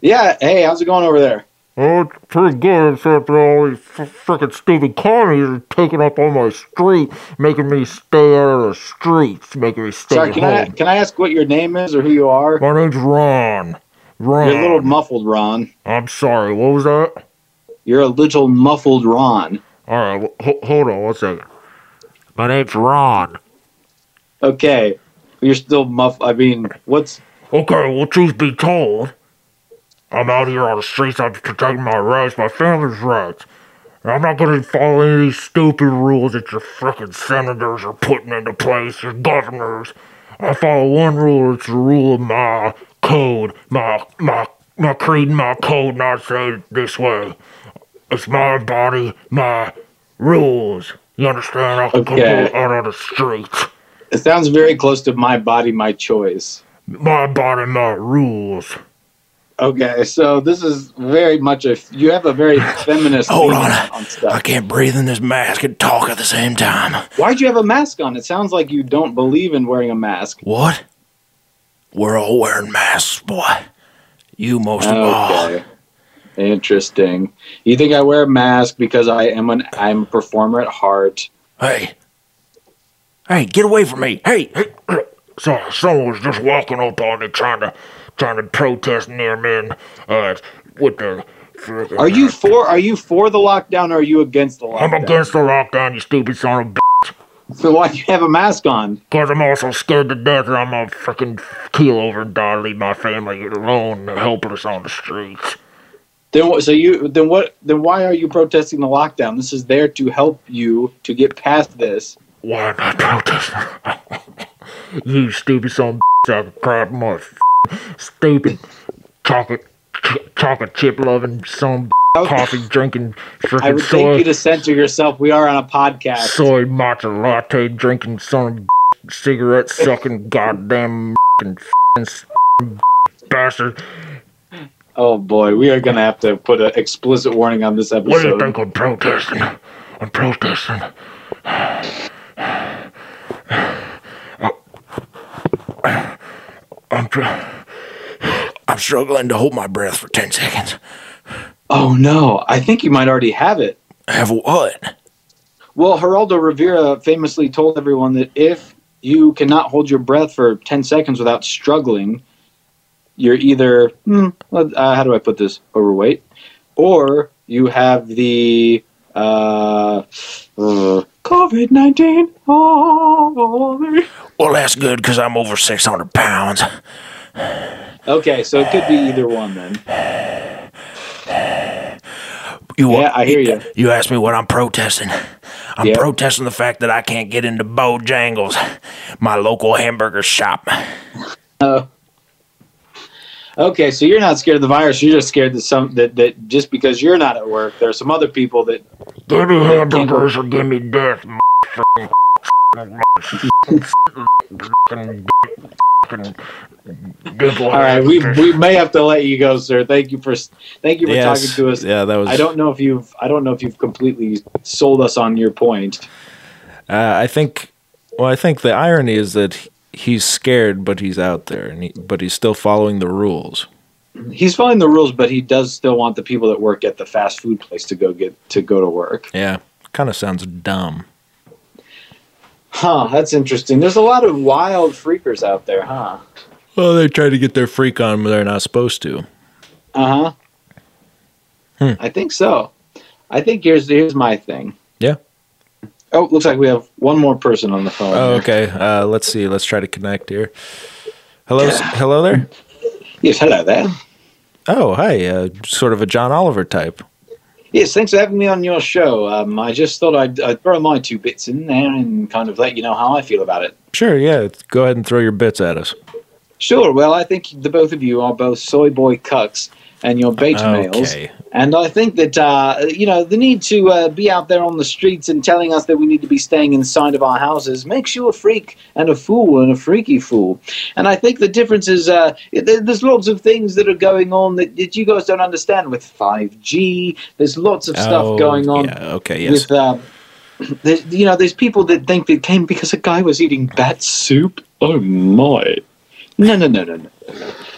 Speaker 1: Yeah, hey, how's it going over there?
Speaker 5: Oh, it's pretty good, except for all these f- frickin' stupid commies are taking up all my street, making me stay out of the streets, making me stay
Speaker 1: Sorry, can I
Speaker 5: home.
Speaker 1: can I ask what your name is or who you are?
Speaker 5: My name's Ron. Ron.
Speaker 1: You're a little muffled, Ron.
Speaker 5: I'm sorry, what was that?
Speaker 1: You're a little muffled, Ron.
Speaker 5: Alright, ho- hold on one second. My name's Ron.
Speaker 1: Okay, you're still muff. I mean, what's
Speaker 5: Okay, well, truth be told, I'm out here on the streets. I'm protecting my rights, my family's rights. And I'm not gonna follow any of these stupid rules that your frickin' senators are putting into place, your governors. I follow one rule. It's the rule of my code, my my my creed, and my code. And I say it this way: It's my body, my rules. You understand? I can
Speaker 1: Okay.
Speaker 5: go out on the streets.
Speaker 1: it sounds very close to my body, my choice.
Speaker 5: My body, my rules.
Speaker 1: Okay, so this is very much a you have a very [SIGHS] feminist.
Speaker 2: Hold on.
Speaker 1: on stuff.
Speaker 2: can't breathe in this mask and talk at the same time.
Speaker 1: Why'd you have a mask on? It sounds like you don't believe in wearing a mask.
Speaker 2: What? We're all wearing masks, boy. You most of all.
Speaker 1: Okay. Interesting. You think I wear a mask because I am an I'm a performer at heart?
Speaker 2: Hey. Hey, get away from me. Hey. Hey.
Speaker 5: So someone was just walking up on me trying to trying to protest near me and uh with the
Speaker 1: Are you for are you for the lockdown or are you against the lockdown?
Speaker 5: I'm against the lockdown, you stupid son of a bitch.
Speaker 1: So why do you have a mask on?
Speaker 5: Cause I'm also scared to death that I'm gonna frickin' keel over and die, leave my family alone, helpless on the streets.
Speaker 1: Then what, so you then what then why are you protesting the lockdown? This is there to help you to get past this.
Speaker 5: Why am I protesting? [LAUGHS] you stupid son of a bitch, I crap mother stupid chocolate ch- chocolate chip loving a bitch, coffee drinking
Speaker 1: I would
Speaker 5: soy.
Speaker 1: thank you to censor yourself. We are on a podcast.
Speaker 5: soy matcha latte drinking son cigarette sucking goddamn and bastard.
Speaker 1: Oh boy, we are gonna have to put an explicit warning on this episode.
Speaker 5: What do you think I'm protesting? I'm protesting. [SIGHS] Uh, I'm
Speaker 2: I'm struggling to hold my breath for 10 seconds.
Speaker 1: Oh no, I think you might already have it.
Speaker 2: Have what?
Speaker 1: Well, Geraldo Rivera famously told everyone that if you cannot hold your breath for 10 seconds without struggling, you're either, hmm, uh, how do I put this, overweight, or you have the uh, uh, COVID 19. Oh,
Speaker 2: Well, that's good because I'm over 600 pounds.
Speaker 1: okay, so it could be either one then.
Speaker 2: You,
Speaker 1: Yeah, I hear you.
Speaker 2: You asked me what I'm protesting. I'm
Speaker 1: Yeah.
Speaker 2: protesting the fact that I can't get into Bojangles, my local hamburger shop. Oh.
Speaker 1: Okay, so you're not scared of the virus. You're just scared that some that, that just because you're not at work, there are some other people that
Speaker 5: give me hamburgers or give me death.
Speaker 1: All right, we we may have to let you go, sir. Thank you for thank you for talking to us.
Speaker 2: Yeah, that was.
Speaker 1: I don't know if you've I don't know if you've completely sold us on your point.
Speaker 2: Uh, I think. Well, I think the irony is that he- he's scared, but he's out there, and he, but he's still following the rules.
Speaker 1: He's following the rules, but he does still want the people that work at the fast food place to go get to go to work.
Speaker 2: Yeah, kind of sounds dumb.
Speaker 1: Huh, that's interesting. There's a lot of wild freakers out there, huh?
Speaker 2: Well, they try to get their freak on, but they're not supposed to.
Speaker 1: Uh huh.
Speaker 2: Hmm.
Speaker 1: I think so. I think here's here's my thing. Oh, looks like we have one more person on the phone.
Speaker 2: Oh, okay. Uh, let's see. Let's try to connect here. Hello, hello there.
Speaker 1: Yes, hello there.
Speaker 2: Oh, hi. Uh, sort of a John Oliver type.
Speaker 1: Yes, thanks for having me on your show. Um, I just thought I'd, I'd throw my two bits in there and kind of let you know how I feel about it.
Speaker 2: Sure. Yeah. Go ahead and throw your bits at us.
Speaker 1: Sure. Well, I think the both of you are both soy boy cucks and you're beta males. And I think that, uh, you know, the need to uh, be out there on the streets and telling us that we need to be staying inside of our houses makes you a freak and a fool and a freaky fool. And I think the difference is uh, there's lots of things that are going on that, that you guys don't understand with 5G. There's lots of stuff
Speaker 2: Oh,
Speaker 1: going on
Speaker 2: Yeah. Okay. Yes.
Speaker 1: with um, there's, you know there's people that think it came because a guy was eating bat soup oh my no no no no no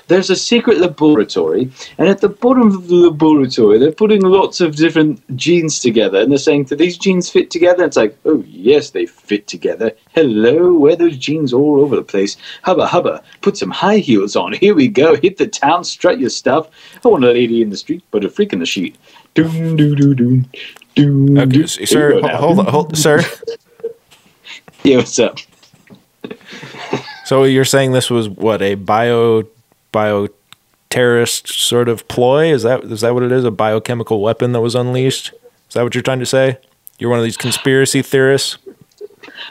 Speaker 1: there's a secret laboratory and at the bottom of the laboratory they're putting lots of different genes together and they're saying do these genes fit together it's like oh yes they fit together hello where those genes all over the place hubba hubba put some high heels on here we go hit the town strut your stuff i want a lady in the street but a freak in the sheet Doom, doo, doo, doom. Doom,
Speaker 2: Okay,
Speaker 1: doo.
Speaker 2: sir, hold, on, hold, sir. [LAUGHS]
Speaker 1: Yeah, what's up?
Speaker 2: So you're saying this was what a bio bio terrorist sort of ploy? Is that is that what it is? A biochemical weapon that was unleashed? Is that what you're trying to say? You're one of these conspiracy theorists.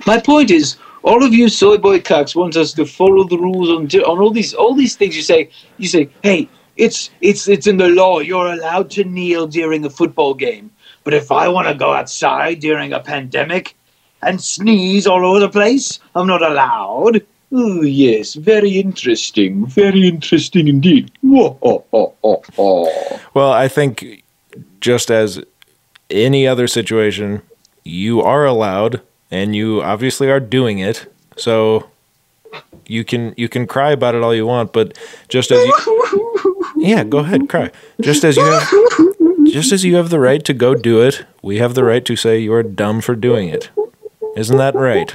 Speaker 1: My point is, all of you soy boy cucks want us to follow the rules on on all these all these things. You say, you say, hey, it's it's it's in the law. You're allowed to kneel during a football game. But if I want to go outside during a pandemic and sneeze all over the place, I'm not allowed. Oh yes, very interesting, very interesting indeed.
Speaker 2: Well, I think just as any other situation, you are allowed, and you obviously are doing it. So you can you can cry about it all you want, but just as you, [LAUGHS] yeah, go ahead, cry. Just as you have, just as you have the right to go do it, we have the right to say you are dumb for doing it. Isn't that right?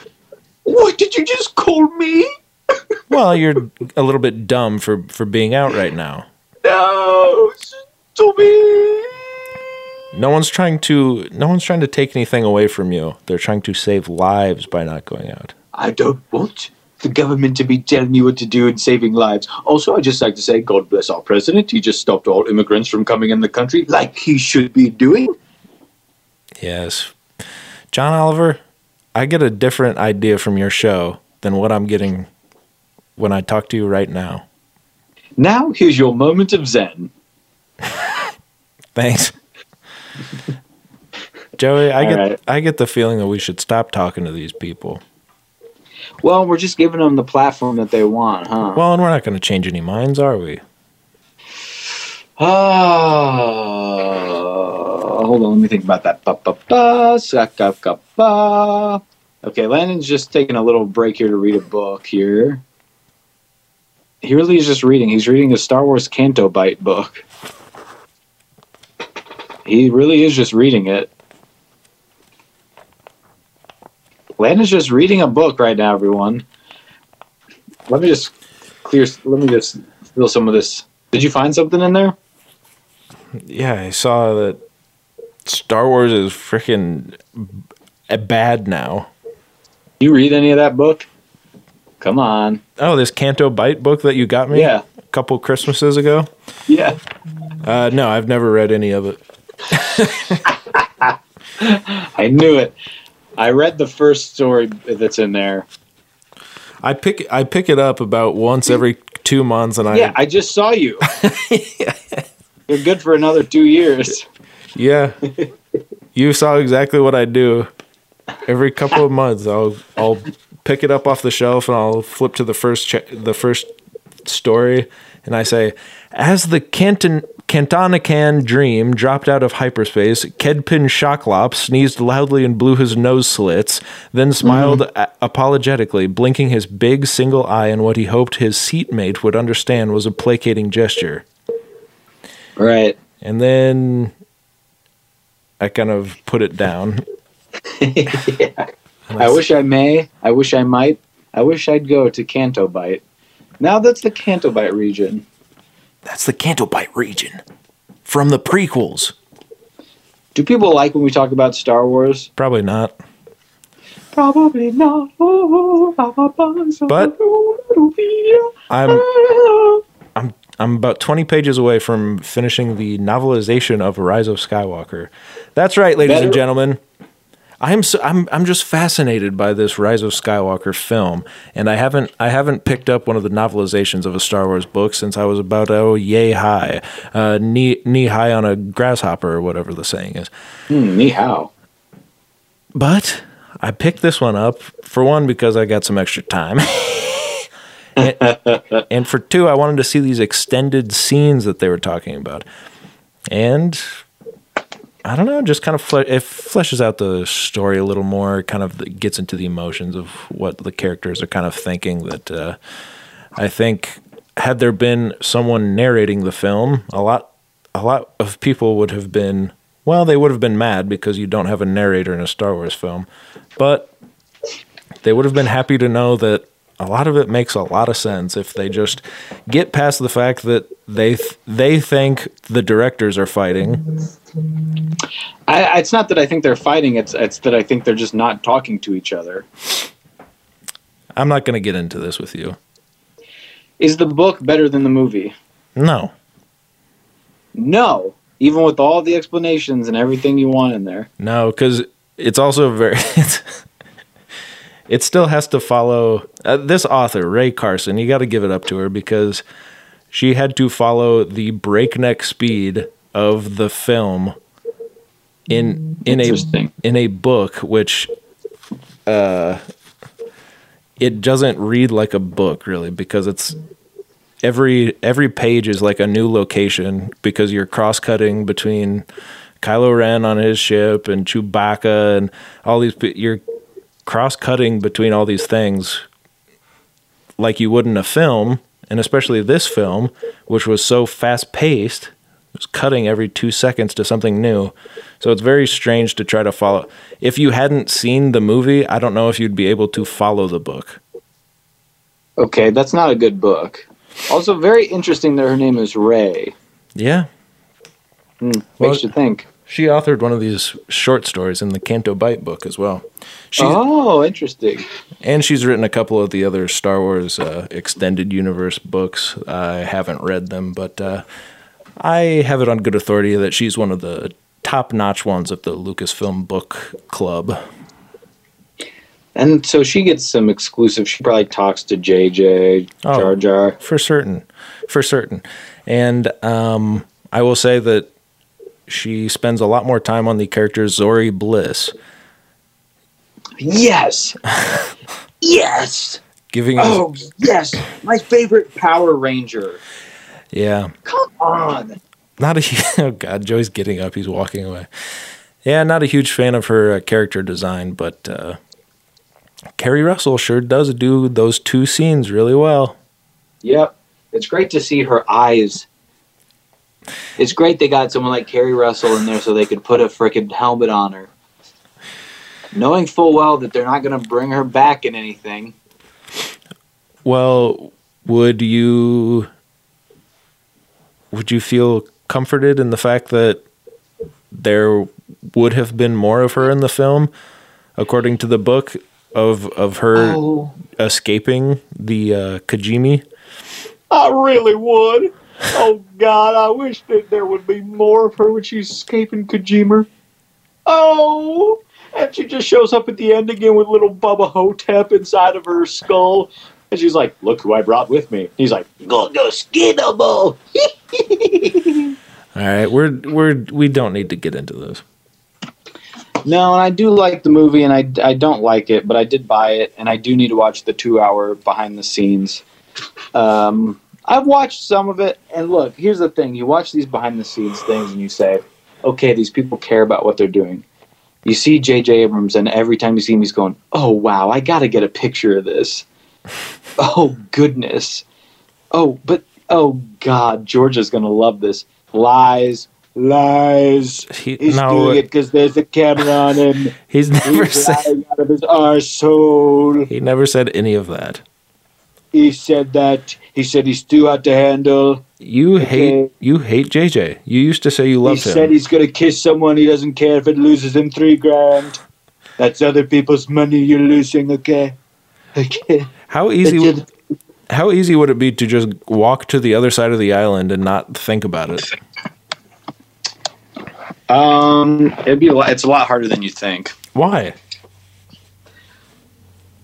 Speaker 1: What did you just call me? [LAUGHS]
Speaker 2: Well, you're a little bit dumb for for being out right now.
Speaker 1: No, Tommy.
Speaker 2: No one's trying to no one's trying to take anything away from you. They're trying to save lives by not going out.
Speaker 1: I don't want the government to be telling me what to do and saving lives. Also, I'd just like to say, God bless our president. He just stopped all immigrants from coming in the country like he should be doing.
Speaker 2: Yes. John Oliver, I get a different idea from your show than what I'm getting when I talk to you right now.
Speaker 1: Now, here's your moment of zen. [LAUGHS]
Speaker 2: Thanks. Joey, I
Speaker 1: All
Speaker 2: get
Speaker 1: right.
Speaker 2: I get the feeling that we should stop talking to these people.
Speaker 1: Well, we're just giving them the platform that they want, huh?
Speaker 2: Well, and we're not going to change any minds, are we? [SIGHS]
Speaker 1: Ah, hold on, let me think about that. Ba, ba, ba, sa, ka, ka, ba. Okay, Landon's just taking a little break here to read a book here. He really is just reading. He's reading a Star Wars Canto Bight book. He really is just reading it. Landon's just reading a book right now, everyone. Let me just clear. Let me just fill some of this. Did you find something in there?
Speaker 2: Yeah, I saw that Star Wars is freaking bad now.
Speaker 1: You read any of that book? Come on.
Speaker 2: Oh, this Canto Bight book that you got me
Speaker 1: Yeah.
Speaker 2: a couple Christmases ago?
Speaker 1: Yeah.
Speaker 2: Uh, no, I've never read any of it. [LAUGHS]
Speaker 1: I knew it. I read the first story that's in there.
Speaker 2: I pick I pick it up about once every two months, and I
Speaker 1: Yeah, I just saw you. [LAUGHS] You're good for another two years.
Speaker 2: yeah. [LAUGHS] you saw exactly what I do. Every couple of months, I'll I'll pick it up off the shelf and I'll flip to the first cha- the first story, and I say, as the Canton. Cantonican dream dropped out of hyperspace. Kedpin Shoklop sneezed loudly and blew his nose slits, then smiled mm-hmm. a- apologetically, blinking his big single eye in what he hoped his seatmate would understand was a placating gesture.
Speaker 1: Right.
Speaker 2: And then I kind of put it down. And [LAUGHS]
Speaker 1: I wish I may. I wish I might. I wish I'd go to Canto Bight. Now that's the Canto Bight region.
Speaker 2: that's the Canto Bight region from the prequels.
Speaker 1: Do people like when we talk about Star Wars?
Speaker 2: Probably not.
Speaker 1: Probably not.
Speaker 2: But- I'm I'm I'm about 20 pages away from finishing the novelization of Rise of Skywalker. That's right, ladies and gentlemen. I'm so, I'm I'm just fascinated by this Rise of Skywalker film, and I haven't I haven't picked up one of the novelizations of a Star Wars book since I was about oh yay high, uh, knee knee high on a grasshopper or whatever the saying is.
Speaker 1: Hmm, ni hao.
Speaker 2: But I picked this one up for one because I got some extra time. [LAUGHS] and, and for two, I wanted to see these extended scenes that they were talking about. And I don't know, just kind of fle- it fleshes out the story a little more, kind of gets into the emotions of what the characters are kind of thinking that uh, I think had there been someone narrating the film, a lot a lot of people would have been well, they would have been mad because you don't have a narrator in a Star Wars film. But they would have been happy to know that a lot of it makes a lot of sense if they just get past the fact that they th- they think the directors are fighting.
Speaker 1: I, it's not that I think they're fighting. It's it's that I think they're just not talking to each other.
Speaker 2: I'm not going to get into this with you.
Speaker 1: Is the book better than the movie?
Speaker 2: No.
Speaker 1: No. Even with all the explanations and everything you want in there.
Speaker 2: No, because it's also very. [LAUGHS] It's, it still has to follow uh, this author, Rae Carson. You got to give it up to her because she had to follow the breakneck speed of the film in in a in a book, which uh, it doesn't read like a book really because it's every every page is like a new location because you're cross cutting between Kylo Ren on his ship and Chewbacca and all these you're cross cutting between all these things like you would in a film and especially this film which was so fast paced it was cutting every 2 seconds to something new so it's very strange to try to follow if you hadn't seen the movie I don't know if you'd be able to follow the book
Speaker 1: Okay, that's not a good book. Also, very interesting that her name is Rae.
Speaker 2: yeah
Speaker 1: Hmm,
Speaker 2: Well-
Speaker 1: makes you think.
Speaker 2: She authored one of these short stories in the Canto Bight book as well. She's,
Speaker 1: oh, interesting.
Speaker 2: And she's written a couple of the other Star Wars uh, extended universe books. I haven't read them, but uh, I have it on good authority that she's one of the top notch ones of the Lucasfilm Book Club.
Speaker 1: And so she gets some exclusive. She probably talks to JJ,
Speaker 2: Oh.
Speaker 1: Jar Jar.
Speaker 2: For certain. For certain. And um, I will say that she spends a lot more time on the character Zorii Bliss,
Speaker 3: Yes. [LAUGHS] yes.
Speaker 2: giving us.
Speaker 3: Oh, yes. My favorite Power Ranger.
Speaker 2: Yeah.
Speaker 3: Come on.
Speaker 2: not a [LAUGHS] oh god joey's getting up he's walking away yeah not a huge fan of her uh, character design but uh keri russell sure does do those two scenes really well
Speaker 1: Yep. It's great to see her eyes. It's great they got someone like Keri Russell in there so they could put a freaking helmet on her. Knowing full well that they're not going to bring her back in anything.
Speaker 2: well would you would you feel comforted in the fact that there would have been more of her in the film according to the book of of her
Speaker 3: Oh,
Speaker 2: escaping the uh, Kijimi
Speaker 3: I really would. Oh, God. I wish that there would be more of her when she's escaping Kijimi. Oh. And she just shows up at the end again with little Bubba Hotep inside of her skull. And she's like, Look who I brought with me. He's like, Go, go, skinnable. [LAUGHS]
Speaker 2: all right we're we're we don't need to get into this
Speaker 1: No, and I do like the movie, and I, I don't like it, but I did buy it, and I do need to watch the two hour behind the scenes. Um, I've watched some of it, and look, here's the thing: you watch these behind the scenes things, and you say, okay, these people care about what they're doing. You see J.J. Abrams, and every time you see him, he's going, "Oh wow, I got to get a picture of this." Oh goodness. Oh, but oh god, Georgia's gonna love this. Lies,
Speaker 3: Lies.
Speaker 2: He,
Speaker 3: He's
Speaker 2: no,
Speaker 3: doing it because there's a camera on him. [LAUGHS]
Speaker 2: he's never
Speaker 3: He's
Speaker 2: said.
Speaker 3: out of his arsehole.
Speaker 2: He never said any of that.
Speaker 3: He said that. He said he's too hot to handle.
Speaker 2: You
Speaker 3: Okay.
Speaker 2: hate you hate JJ. You used to say you loved him.
Speaker 3: He said he's gonna kiss someone. He doesn't care if it loses him three grand. That's other people's money you're losing. Okay. [LAUGHS] Okay.
Speaker 2: How easy
Speaker 3: it.
Speaker 2: how easy would it be to just walk to the other side of the island and not think about it?
Speaker 1: Um, it'd be a lot, it's a lot harder than you think.
Speaker 2: Why?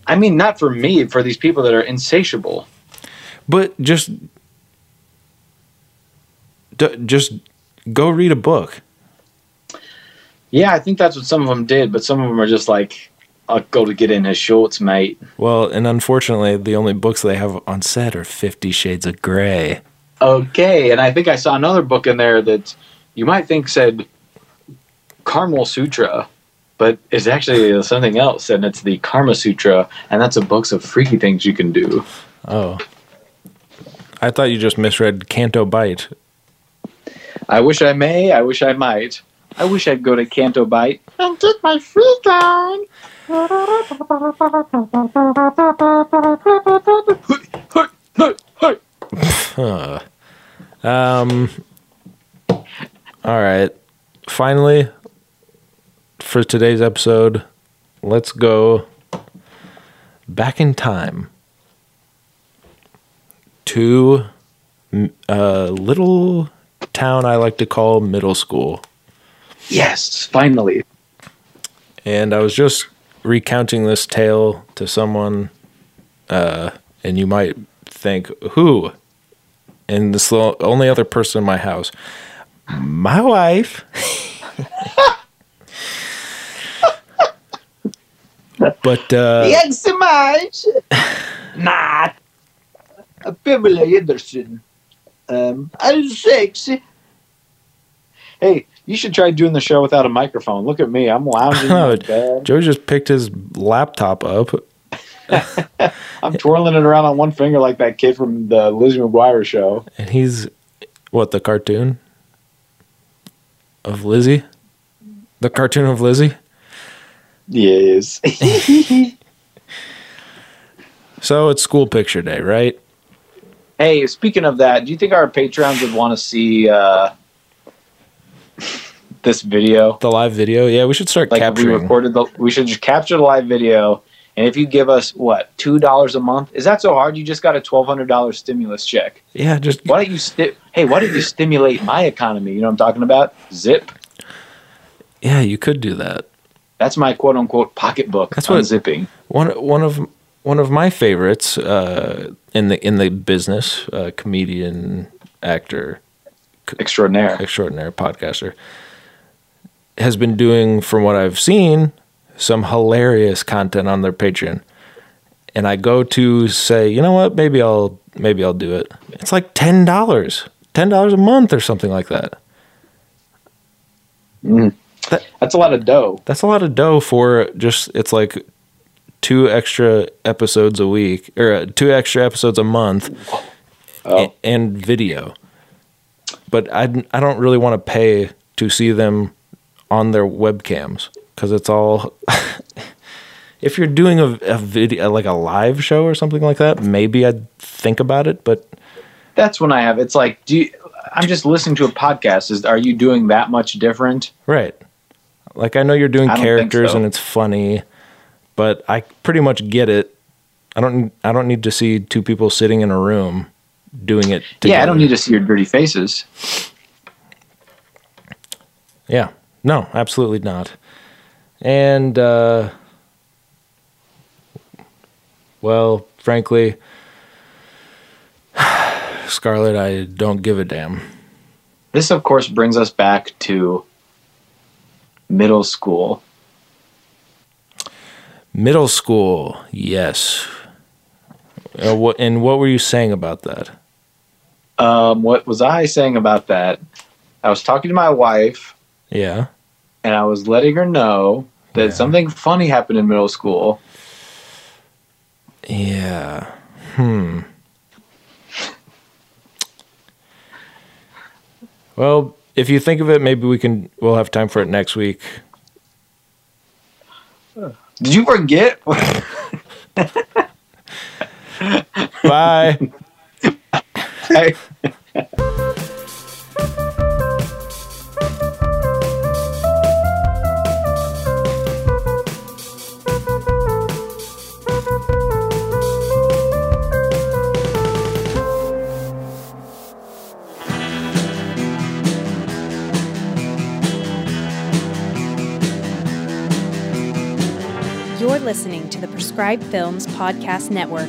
Speaker 1: I mean, not for me, for these people that are insatiable.
Speaker 2: But just d- just go read a book.
Speaker 1: Yeah, I think that's what some of them did, but some of them are just like, I'll got to get in his shorts, mate.
Speaker 2: Well, and unfortunately, the only books they have on set are Fifty Shades of Grey.
Speaker 1: Okay, and I think I saw another book in there that you might think said Karma Sutra, but it's actually something else, and it's the Karma Sutra, and that's a books of freaky things you can do.
Speaker 2: Oh. I thought you just misread Canto Bight.
Speaker 1: I wish I may, I wish I might. I wish I'd go to Canto Bight.
Speaker 6: and get my freak on.
Speaker 2: Huh. [LAUGHS] Um. All right. Finally, for today's episode, let's go back in time to a little town I like to call middle school.
Speaker 1: Yes, finally.
Speaker 2: And I was just recounting this tale to someone, uh, and you might think, who? And this the only other person in my house, my wife. but uh,
Speaker 3: Yes, much. [LAUGHS] Nah. Pamela Anderson. Um, I'm sexy.
Speaker 1: Hey, you should try doing the show without a microphone. Look at me. I'm lounging in [LAUGHS]
Speaker 2: Oh,
Speaker 1: bed.
Speaker 2: Joe just picked his laptop up. [LAUGHS]
Speaker 1: I'm twirling it around on one finger like that kid from the Lizzie McGuire show.
Speaker 2: And he's what the cartoon of Lizzie, the cartoon of Lizzie.
Speaker 1: Yes. [LAUGHS]
Speaker 2: So it's school picture day, right?
Speaker 1: hey, speaking of that, do you think our patrons would want to see uh, this video?
Speaker 2: The live video. Yeah, we should start
Speaker 1: Like if we recorded the, we should just capture the live video. And if you give us what two dollars a month, is that so hard? You just got a twelve hundred dollars stimulus check.
Speaker 2: yeah, just
Speaker 1: Why don't you sti- Hey, why don't you stimulate my economy? You know what I'm talking about? Zip.
Speaker 2: yeah, you could do that.
Speaker 1: That's my quote unquote pocketbook.
Speaker 2: That's what-
Speaker 1: unzipping.
Speaker 2: One one of one of my favorites uh, in the in the business, uh, comedian, actor,
Speaker 1: Extraordinaire.
Speaker 2: extraordinary podcaster, has been doing, from what I've seen, some hilarious content on their Patreon. And I go to say, you know what, maybe I'll maybe I'll do it. It's like ten dollars, ten dollars a month or something like that.
Speaker 1: That's a lot of dough.
Speaker 2: That's a lot of dough for just it's like two extra episodes a week or uh, two extra episodes a month
Speaker 1: Oh.
Speaker 2: a- and video. But I I don't really want to pay to see them on their webcams cuz it's all [LAUGHS] if you're doing a, a video like a live show or something like that, maybe I'd think about it, but
Speaker 1: That's when I have. It's like, do you, I'm just listening to a podcast. Is are you doing that much different?
Speaker 2: Right. Like I know you're doing
Speaker 1: I don't think
Speaker 2: characters
Speaker 1: so.
Speaker 2: and it's funny, but I pretty much get it. I don't I don't need to see two people sitting in a room doing it together.
Speaker 1: Yeah, I don't need to see your dirty faces.
Speaker 2: Yeah. No, absolutely not. And uh well, frankly, [SIGHS] Scarlett, I don't give a damn.
Speaker 1: This, of course, brings us back to middle school.
Speaker 2: Middle school, yes. Uh, what and what were you saying about that?
Speaker 1: Um, what was I saying about that? I was talking to my wife,
Speaker 2: Yeah.
Speaker 1: and I was letting her know that
Speaker 2: Yeah.
Speaker 1: something funny happened in middle school.
Speaker 2: Yeah. Hmm. Well, if you think of it, maybe we can. We'll have time for it next week.
Speaker 1: Did you forget? [LAUGHS]
Speaker 2: Bye. [LAUGHS]
Speaker 1: Hey.
Speaker 7: You're listening to the Prescribed Films Podcast Network,